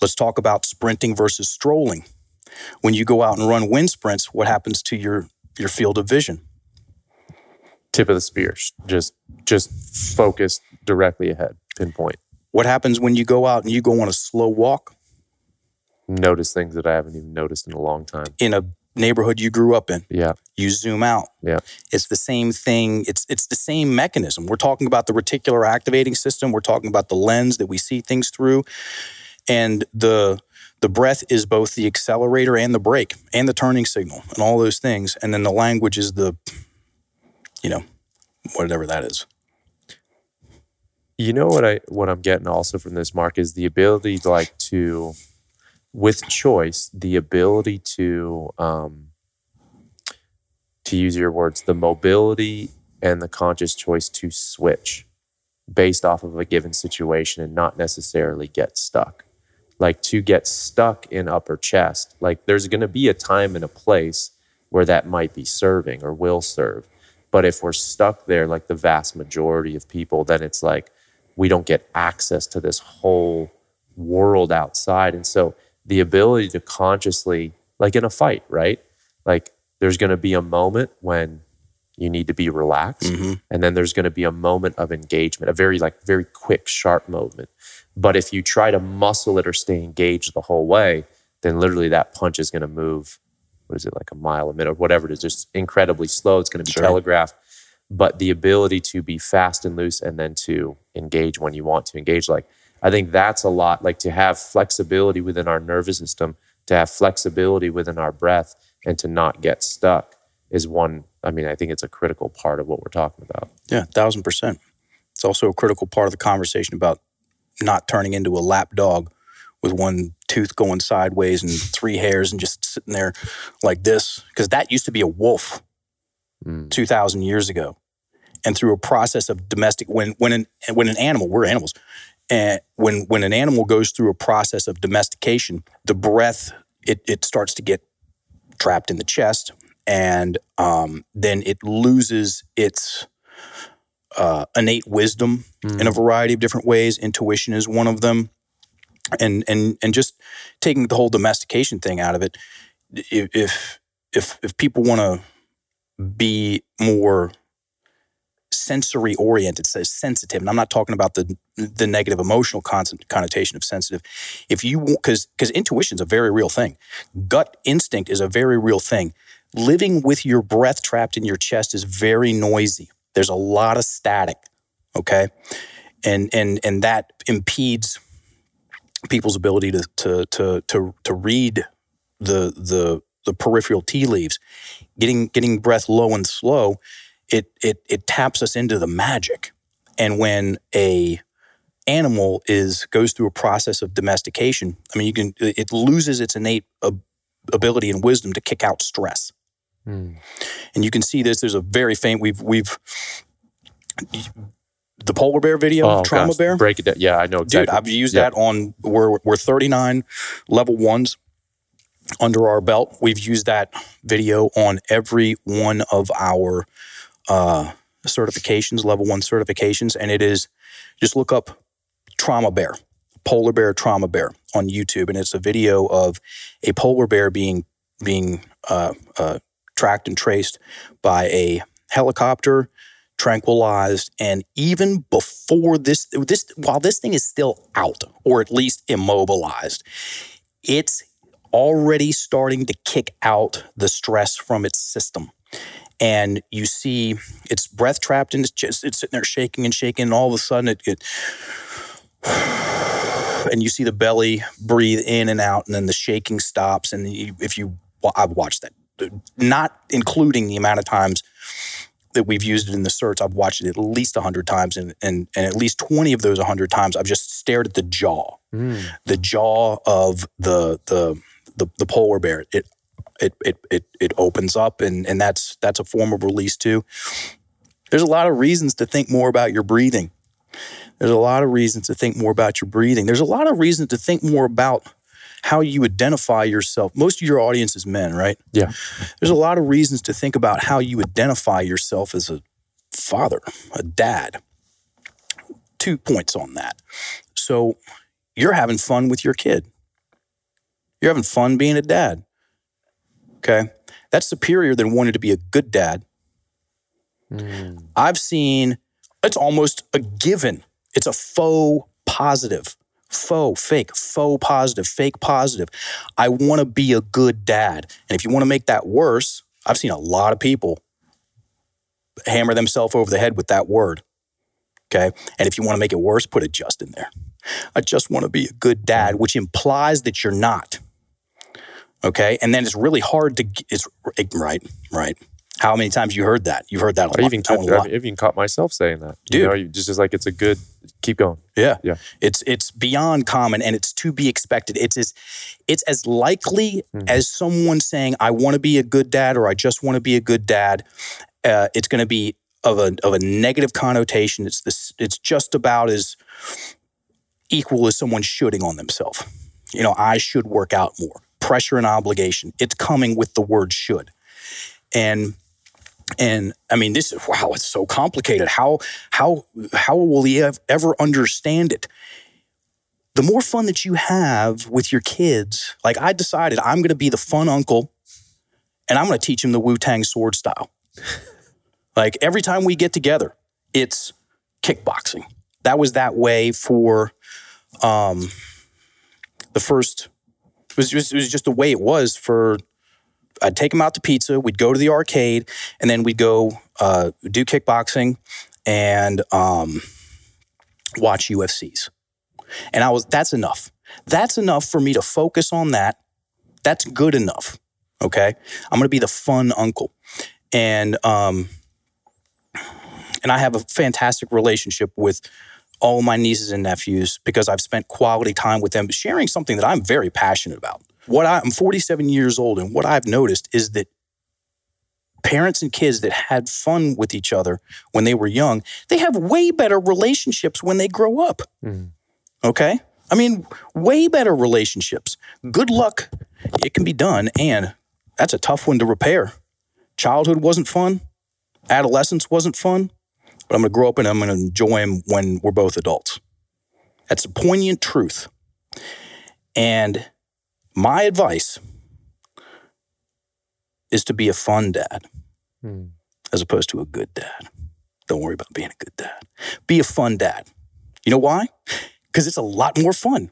Let's talk about sprinting versus strolling. When you go out and run wind sprints, what happens to your your field of vision? tip of the spear just just focus directly ahead pinpoint What happens when you go out and you go on a slow walk Notice things that I haven't even noticed in a long time. in a neighborhood you grew up in? Yeah. You zoom out. Yeah. It's the same thing. It's it's the same mechanism. We're talking about the reticular activating system. We're talking about the lens that we see things through. And the the breath is both the accelerator and the brake and the turning signal and all those things. And then the language is the, you know, whatever that is. You know what I what I'm getting also from this, Mark, is the ability to like to with choice, the ability to um to use your words, the mobility and the conscious choice to switch based off of a given situation and not necessarily get stuck. Like to get stuck in upper chest, like there's going to be a time and a place where that might be serving or will serve. But if we're stuck there, like the vast majority of people, then it's like we don't get access to this whole world outside. And so the ability to consciously, like in a fight, right? Like there's going to be a moment when you need to be relaxed. Mhm. And then there's going to be a moment of engagement, a very, like, very quick, sharp moment. But if you try to muscle it or stay engaged the whole way, then literally that punch is going to move, what is it, like a mile a minute or whatever it is, just incredibly slow. It's going to be Sure. telegraphed. But the ability to be fast and loose and then to engage when you want to engage, like, I think that's a lot, like to have flexibility within our nervous system, to have flexibility within our breath, and to not get stuck is one. I mean, I think it's a critical part of what we're talking about. Yeah, thousand percent. It's also a critical part of the conversation about not turning into a lap dog with one tooth going sideways and three hairs and just sitting there like this. Because that used to be a wolf Mm. 2,000 years ago. And through a process of domestic, when, when, an, when an animal, we're animals, and when, when an animal goes through a process of domestication, the breath, it, it starts to get trapped in the chest. And um, then it loses its uh, innate wisdom in a variety of different ways. Intuition is one of them, and and and just taking the whole domestication thing out of it. If if if, if people want to be more sensory oriented, so sensitive, and I'm not talking about the the negative emotional connotation of sensitive. If you because because intuition is a very real thing, gut instinct is a very real thing. Living with your breath trapped in your chest is very noisy. There's a lot of static, okay, and and and that impedes people's ability to to to to, to read the the the peripheral tea leaves. Getting getting breath low and slow, it it it taps us into the magic. And when a animal is goes through a process of domestication, I mean, you can it loses its innate ability and wisdom to kick out stress Mm. and you can see this. There's a very faint. We've we've the polar bear video, Oh, trauma gosh, bear. Break it down. Yeah, I know exactly. Dude, I've used Yeah. that on we're we're 39 level ones under our belt. We've used that video on every one of our uh, certifications, level one certifications, and it is just look up trauma bear, polar bear trauma bear on YouTube, and it's a video of a polar bear being being uh, uh, tracked and traced by a helicopter tranquilized and even before this this while this thing is still out or at least immobilized it's already starting to kick out the stress from its system and you see its breath trapped in its chest it's sitting there shaking and shaking and all of a sudden it, it and you see the belly breathe in and out and then the shaking stops and you, if you i've watched that not including the amount of times that we've used it in the certs, I've watched it at least 100 times. And, and, and at least 20 of those 100 times, I've just stared at the jaw, Mm. the jaw of the, the, the, the polar bear. It, it, it, it, it opens up and, and that's, that's a form of release too. There's a lot of reasons to think more about your breathing. There's a lot of reasons to think more about your breathing. There's a lot of reasons to think more about how you identify yourself. Most of your audience is men, right? Yeah. There's a lot of reasons to think about how you identify yourself as a father, a dad. Two points on that. So you're having fun with your kid. You're having fun being a dad. Okay. That's superior than wanting to be a good dad. Mm. I've seen it's almost a given. It's a faux positive. Faux, fake, faux positive, fake positive. I want to be a good dad. And if you want to make that worse, I've seen a lot of people hammer themselves over the head with that word. Okay. And if you want to make it worse, put a just in there. I just want to be a good dad, which implies that you're not. Okay. And then it's really hard to, it's right, right. How many times you heard that? You've heard that a I lot. even caught, lot. I even caught myself saying that. Dude. You know, you just, just like it's a good keep going. Yeah. Yeah. It's it's beyond common and it's to be expected. It's as it's as likely Mhm. as someone saying I want to be a good dad or I just want to be a good dad. Uh, it's going to be of a of a negative connotation. It's this it's just about as equal as someone shooting on themselves. You know, I should work out more. Pressure and obligation. It's coming with the word should. And and I mean, this is wow. It's so complicated. How how how will he ev- ever understand it? The more fun that you have with your kids, like I decided, I'm to be the fun uncle, and I'm to teach him the Wu Tang sword style. like every time we get together, it's kickboxing. That was that way for um, the first. It was just it was just the way it was for I'd take him out to pizza. We'd go to the arcade, and then we'd go uh, do kickboxing and um, watch UFCs. And I was that's enough. That's enough for me to focus on that. That's good enough. Okay, I'm gonna be the fun uncle, and um, and I have a fantastic relationship with all my nieces and nephews because I've spent quality time with them, sharing something that I'm very passionate about. What I, I'm 47 years old, and what I've noticed is that parents and kids that had fun with each other when they were young, they have way better relationships when they grow up. Mhm. Okay? I mean, way better relationships. Good luck. It can be done, and that's a tough one to repair. Childhood wasn't fun, adolescence wasn't fun, but I'm going to grow up and I'm going to enjoy them when we're both adults. That's a poignant truth. And my advice is to be a fun dad Hmm. as opposed to a good dad. Don't worry about being a good dad. Be a fun dad. You know why? Because it's a lot more fun.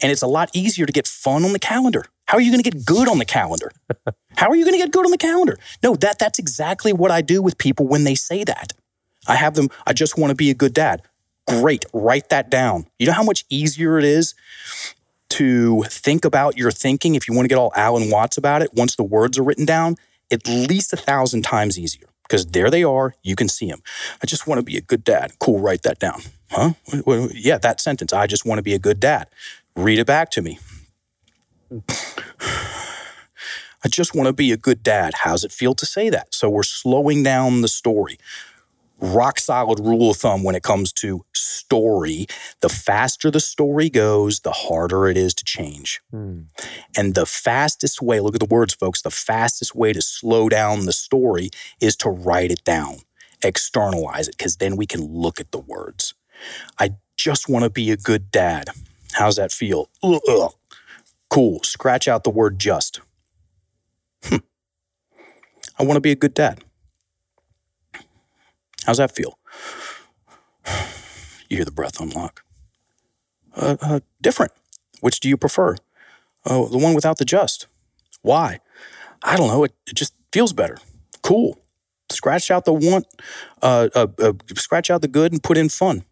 And it's a lot easier to get fun on the calendar. How are you going to get good on the calendar? How are you going to get good on the calendar? No, that that's exactly what I do with people when they say that. I have them, I just want to be a good dad. Great, write that down. You know how much easier it is to think about your thinking if you want to get all Alan Watts about it once the words are written down? At least a thousand times easier because there they are. You can see them. I just want to be a good dad. Cool, write that down. Huh? Yeah, that sentence. I just want to be a good dad. Read it back to me. I just want to be a good dad. How's it feel to say that? So we're slowing down the story. Rock solid rule of thumb when it comes to story. The faster the story goes, the harder it is to change. Hmm. And the fastest way, look at the words, folks, the fastest way to slow down the story is to write it down, externalize it, because then we can look at the words. I just want to be a good dad. How's that feel? Ugh. Cool. Scratch out the word just. Hmm. I want to be a good dad. How's that feel? You hear the breath unlock. Uh, uh, different. Which do you prefer? Oh, the one without the just. Why? I don't know. It, it just feels better. Cool. Scratch out the want, uh, uh, uh, scratch out the good and put in fun.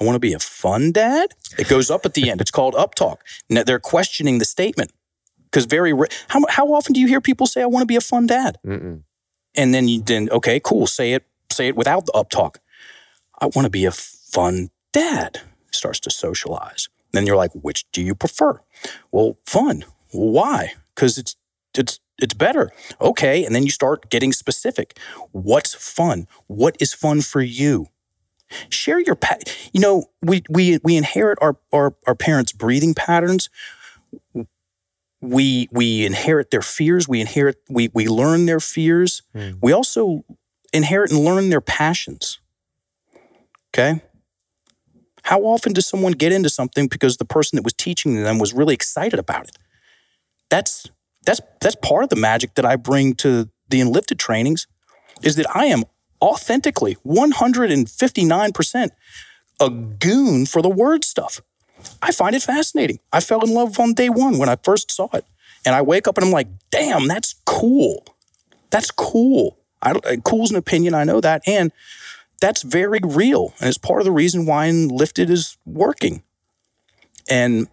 I want to be a fun dad. It goes up at the end. It's called up talk. Now they're questioning the statement because very ra- how how often do you hear people say I want to be a fun dad? Mm-mm. And then you then okay, cool. Say it say it without the up talk. I want to be a fun dad. Starts to socialize. Then you're like, which do you prefer? Well, fun. Why? Because it's it's it's better. Okay, and then you start getting specific. What's fun? What is fun for you? Share your pa- you know, we we we inherit our our, our parents' breathing patterns. We we inherit their fears, we inherit we we learn their fears. Hmm. We also inherit and learn their passions. Okay? How often does someone get into something because the person that was teaching them was really excited about it? That's that's that's part of the magic that I bring to the enlifted trainings is that I am authentically 159% a goon for the word stuff. I find it fascinating. I fell in love on day one when I first saw it. And I wake up and I'm like, damn, that's cool. That's cool. I, uh, cool's an opinion, I know that. And that's very real. And it's part of the reason why Enlifted is working. And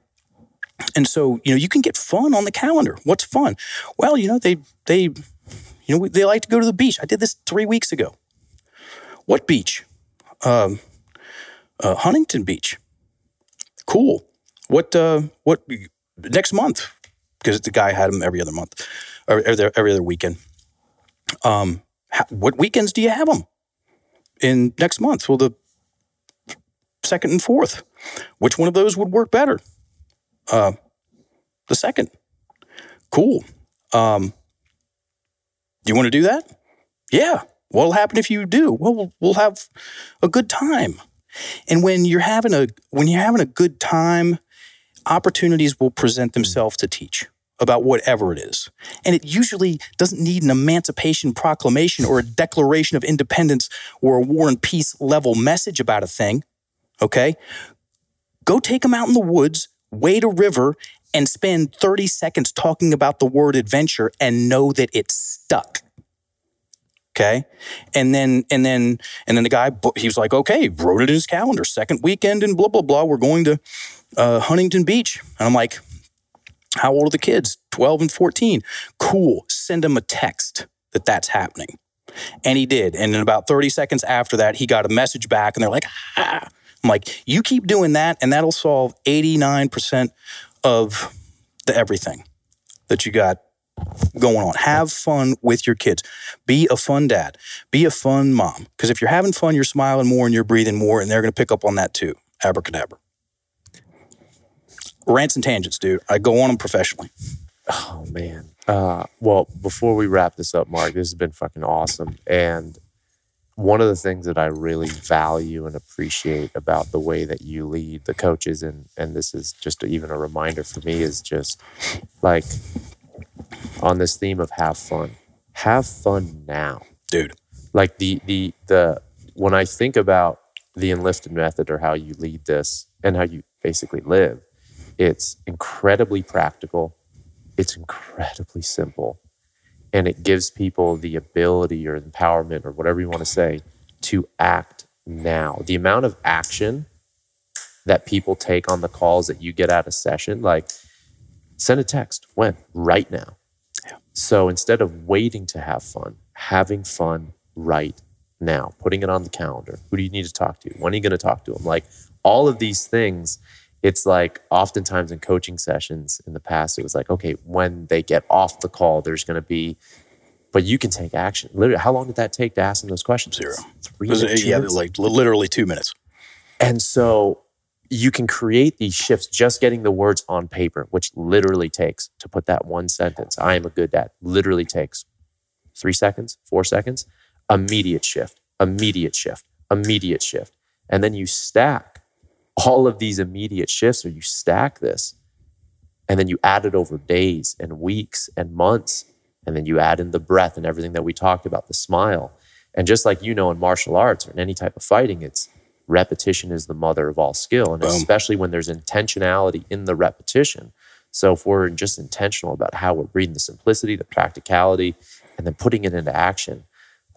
and so, you know, you can get fun on the calendar. What's fun? Well, you know, they they you know, they like to go to the beach. I did this three weeks ago. What beach? Um, uh, Huntington Beach. Cool. What? Uh, what? Next month, because the guy had them every other month, or every, every other weekend. Um, what weekends do you have them in next month? Well, the second and fourth. Which one of those would work better? Uh, the second. Cool. Um, do you want to do that? Yeah. What'll happen if you do? Well, we'll have a good time. And when you're having a when you're having a good time, opportunities will present mm-hmm. themselves to teach about whatever it is. And it usually doesn't need an emancipation proclamation or a declaration of independence or a war and peace level message about a thing. Okay? Go take them out in the woods, wade a river, and spend 30 seconds talking about the word adventure and know that it's stuck. Okay. And then, and then, and then the guy, he was like, okay, wrote it in his calendar, second weekend and blah, blah, blah. We're going to uh, Huntington Beach. And I'm like, how old are the kids? 12 and 14. Cool. Send them a text that that's happening. And he did. And in about 30 seconds after that, he got a message back and they're like, ah. I'm like, you keep doing that and that'll solve 89% of the everything that you got going on. Have fun with your kids. Be a fun dad. Be a fun mom. Because if you're having fun, you're smiling more and you're breathing more, and they're going to pick up on that too. Abracadabra. Rants and tangents, dude. I go on them professionally. Oh man. Uh, well, before we wrap this up, Mark, this has been fucking awesome. And one of the things that I really value and appreciate about the way that you lead the coaches, and and this is just even a reminder for me, is just like on this theme of have fun. Have fun now. Dude. Like the the the when I think about the Enlifted method or how you lead this and how you basically live, it's incredibly practical. It's incredibly simple. And it gives people the ability or empowerment or whatever you want to say to act now. The amount of action that people take on the calls that you get out of session, like send a text when? Right now. So instead of waiting to have fun, having fun right now, putting it on the calendar. Who do you need to talk to? When are you going to talk to them? Like all of these things, it's like oftentimes in coaching sessions in the past, it was like, okay, when they get off the call, there's going to be, but you can take action. Literally, how long did that take to ask them those questions? Zero. Three minutes. Yeah, like literally two minutes. And so you can create these shifts just getting the words on paper, which literally takes to put that one sentence, I am a good dad, literally takes three seconds, four seconds, immediate shift, immediate shift, immediate shift. And then you stack all of these immediate shifts, or you stack this, and then you add it over days and weeks and months. And then you add in the breath and everything that we talked about, the smile. And just like you know in martial arts or in any type of fighting, it's repetition is the mother of all skill. And Boom. especially when there's intentionality in the repetition. So if we're just intentional about how we're breathing the simplicity, the practicality, and then putting it into action,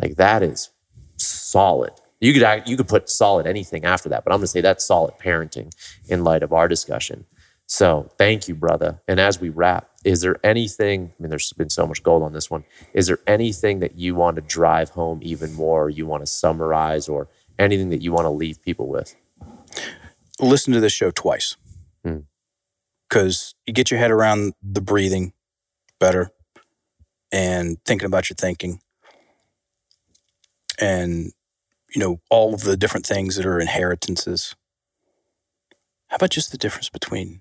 like that is solid. You could you could put solid anything after that, but I'm going to say that's solid parenting in light of our discussion. So thank you, brother. And as we wrap, is there anything? I mean, there's been so much gold on this one. Is there anything that you want to drive home even more? You want to summarize, or anything that you want to leave people with? Listen to this show twice because hmm. you get your head around the breathing better and thinking about your thinking and you know all of the different things that are inheritances how about just the difference between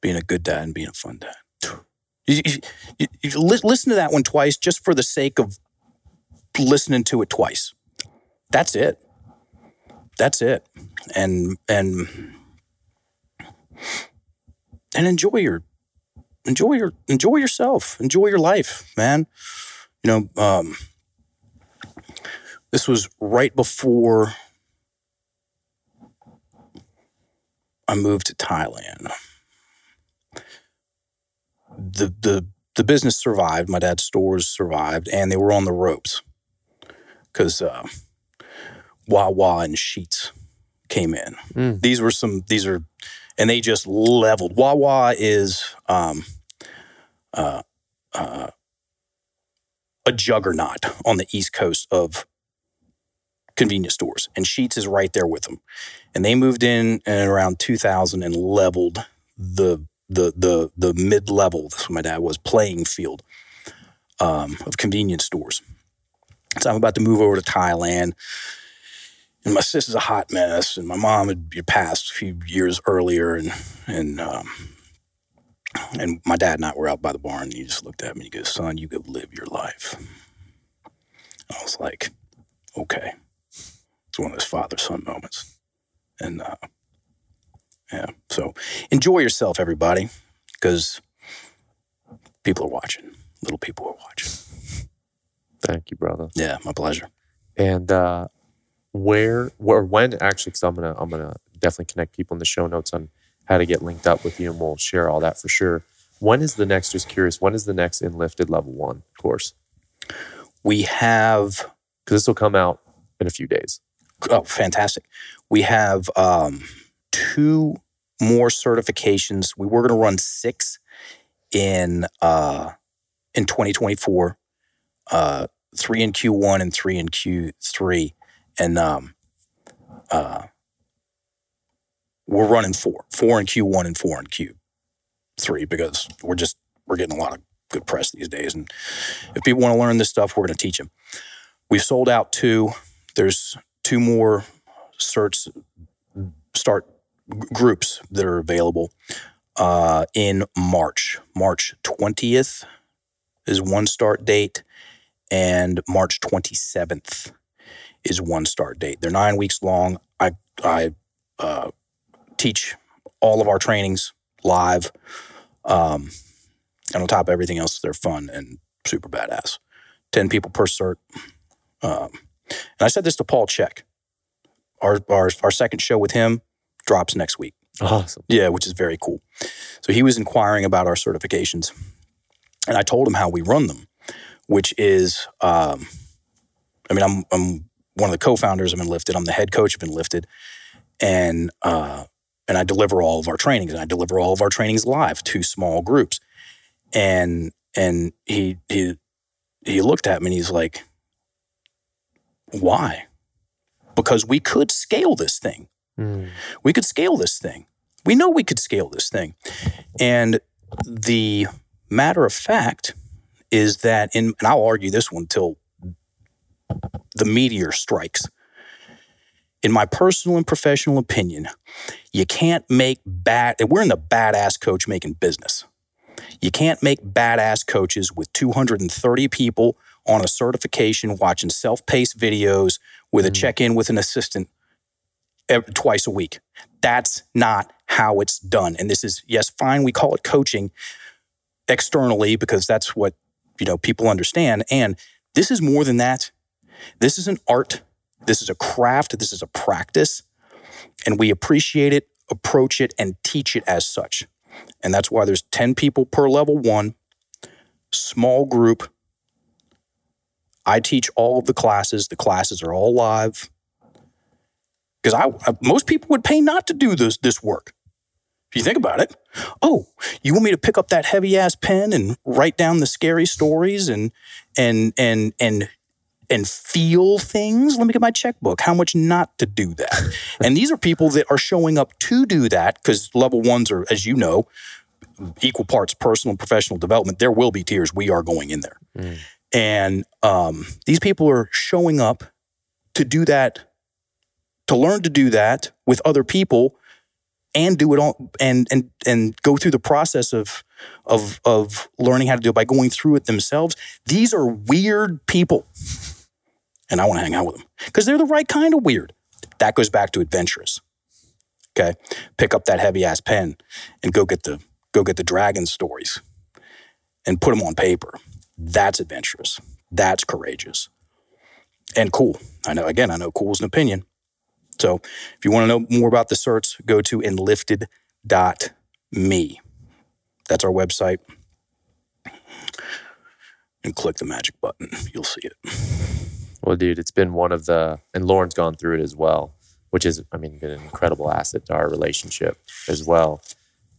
being a good dad and being a fun dad you, you, you, listen to that one twice just for the sake of listening to it twice that's it. That's it. And and and enjoy your enjoy your enjoy yourself. Enjoy your life, man. You know, um, this was right before I moved to Thailand. The the the business survived. My dad's stores survived, and they were on the ropes because uh, Wawa and Sheetz came in. Mm. These were some. These are, and they just leveled. Wawa is um, uh, uh, a juggernaut on the east coast of convenience stores, and Sheetz is right there with them. And they moved in in around 2000 and leveled the the the the mid level. That's what my dad was playing field um, of convenience stores. So I'm about to move over to Thailand. And my sister's a hot mess, and my mom had passed a few years earlier, and and um, and my dad and I were out by the barn, and he just looked at me and he goes, "Son, you go live your life." I was like, "Okay." It's one of those father-son moments, and uh, yeah. So enjoy yourself, everybody, because people are watching. Little people are watching. Thank you, brother. Yeah, my pleasure. And uh, where, or when actually, because I'm gonna, I'm gonna definitely connect people in the show notes on how to get linked up with you, and we'll share all that for sure. When is the next? Just curious. When is the next Enlifted Level One course? We have Because this will come out in a few days. oh, fantastic. We have um, two more certifications. We were going to run six in uh, in 2024, uh, three in Q1 and three in Q3, and um, uh, we're running four, four in Q1 and four in Q3 because we're just we're getting a lot of good press these days, and if people want to learn this stuff, we're going to teach them. We've sold out two. There's two more certs start groups that are available uh, in March. March 20th is one start date, and March 27th is one start date. They're nine weeks long. I I uh, teach all of our trainings live, um, and on top of everything else, they're fun and super badass. Ten people per cert. Um, and I said this to Paul Chek. Our, our our second show with him drops next week. Awesome. Yeah, which is very cool. So he was inquiring about our certifications, and I told him how we run them, which is, um, I mean, I'm I'm one of the co-founders of Enlifted. I'm the head coach of Enlifted, and uh, and I deliver all of our trainings, and I deliver all of our trainings live to small groups, and and he he he looked at me and he's like, why? Because we could scale this thing Mm. we could scale this thing. We know we could scale this thing. And the matter of fact is that in and I'll argue this one till the meteor strikes. In my personal and professional opinion, you can't make bad we're in the badass coach making business. You can't make badass coaches with 230 people on a certification watching self-paced videos with a Mm. check-in with an assistant ev- twice a week. That's not how it's done. And this is, yes, fine, we call it coaching externally because that's what, you know, people understand. And this is more than that. This is an art. This is a craft. This is a practice. And we appreciate it, approach it, and teach it as such. And that's why there's 10 people per level one, small group. I teach all of the classes. The classes are all live because I, I most people would pay not to do this this work. If you think about it, oh, you want me to pick up that heavy ass pen and write down the scary stories and and and and and feel things? Let me get my checkbook. How much not to do that? and these are people that are showing up to do that because level ones are, as you know, equal parts personal and professional development. There will be tears. We are going in there, Mm. and um, these people are showing up to do that to learn to do that with other people and do it all and and and go through the process of of of learning how to do it by going through it themselves these are weird people and i want to hang out with them. Because they're the right kind of weird. That goes back to adventurous. Okay? Pick up that heavy ass pen and go get the go get the dragon stories and put them on paper. That's adventurous. That's courageous. And cool. I know again i know cool is an opinion. So if you want to know more about the certs, go to enlifted.me. That's our website. And click the magic button. You'll see it. Well, dude, it's been one of the, and Lauren's gone through it as well, which is, I mean, been an incredible asset to our relationship as well.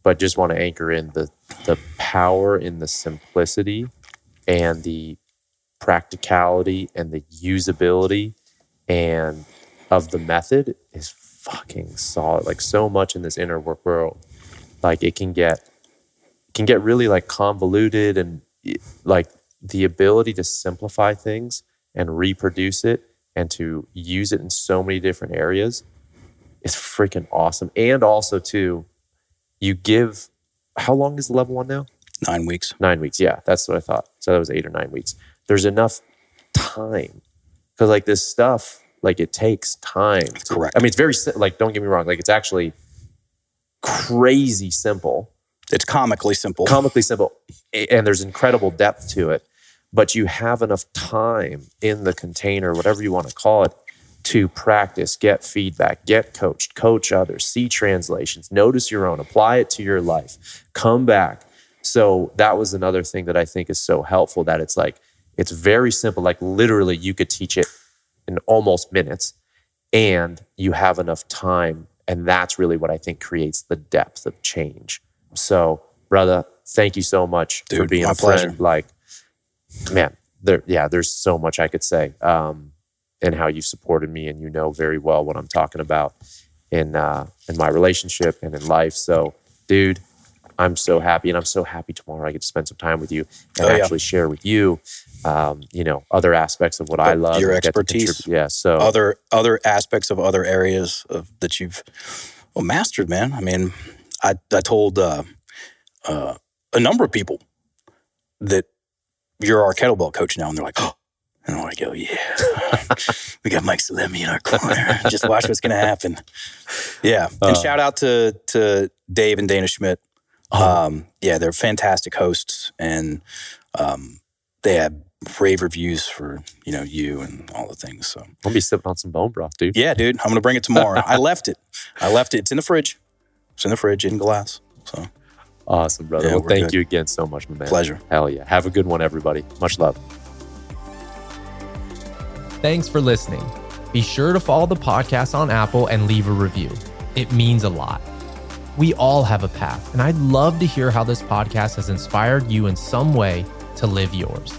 But just want to anchor in the the power in the simplicity and the practicality and the usability and of the method is fucking solid. Like so much in this inner work world, like it can get can get really like convoluted and like the ability to simplify things and reproduce it and to use it in so many different areas is freaking awesome. And also too, you give how long is the level one now? Nine weeks. Nine weeks. Yeah, that's what I thought. So that was eight or nine weeks. There's enough time because like this stuff, like it takes time. to- Correct. I mean, it's very like don't get me wrong. Like it's actually crazy simple, It's comically simple. comically simple, and there's incredible depth to it. But you have enough time in the container, whatever you want to call it, to practice, get feedback, get coached, coach others, see translations, notice your own, apply it to your life, come back. So that was another thing that I think is so helpful that it's like, it's very simple. Like literally, you could teach it in almost minutes and you have enough time. And that's really what I think creates the depth of change. So, brother, thank you so much for being a friend. pleasure. Like, man, there, yeah, there's so much I could say. Um, and how you've supported me, and you know very well what I'm talking about in uh, in my relationship and in life. So, dude, I'm so happy, and I'm so happy tomorrow I get to spend some time with you and Oh, yeah. actually share with you, um, you know, other aspects of what I love, your and get to expertise. Yeah. So, Other other aspects of other areas of that you've well mastered, man. I mean, I I told uh, uh, a number of people that you're our kettlebell coach now, and they're like, oh. And I go, yeah, we got Mike Salemi in our corner. Just watch what's going to happen. Yeah, and Uh. shout out to to Dave and Dana Schmidt. Um, yeah, they're fantastic hosts, and um, they have rave reviews for you know you and all the things. So I'll be sipping on some bone broth, dude. yeah, dude, I'm gonna bring it tomorrow. I left it. I left it. It's in the fridge. It's in the fridge in glass. So Awesome, brother. Yeah, well, thank good. you again so much, my man. pleasure. Hell yeah. Have a good one, everybody. Much love. Thanks for listening. Be sure to follow the podcast on Apple and leave a review. It means a lot. We all have a path, and I'd love to hear how this podcast has inspired you in some way to live yours.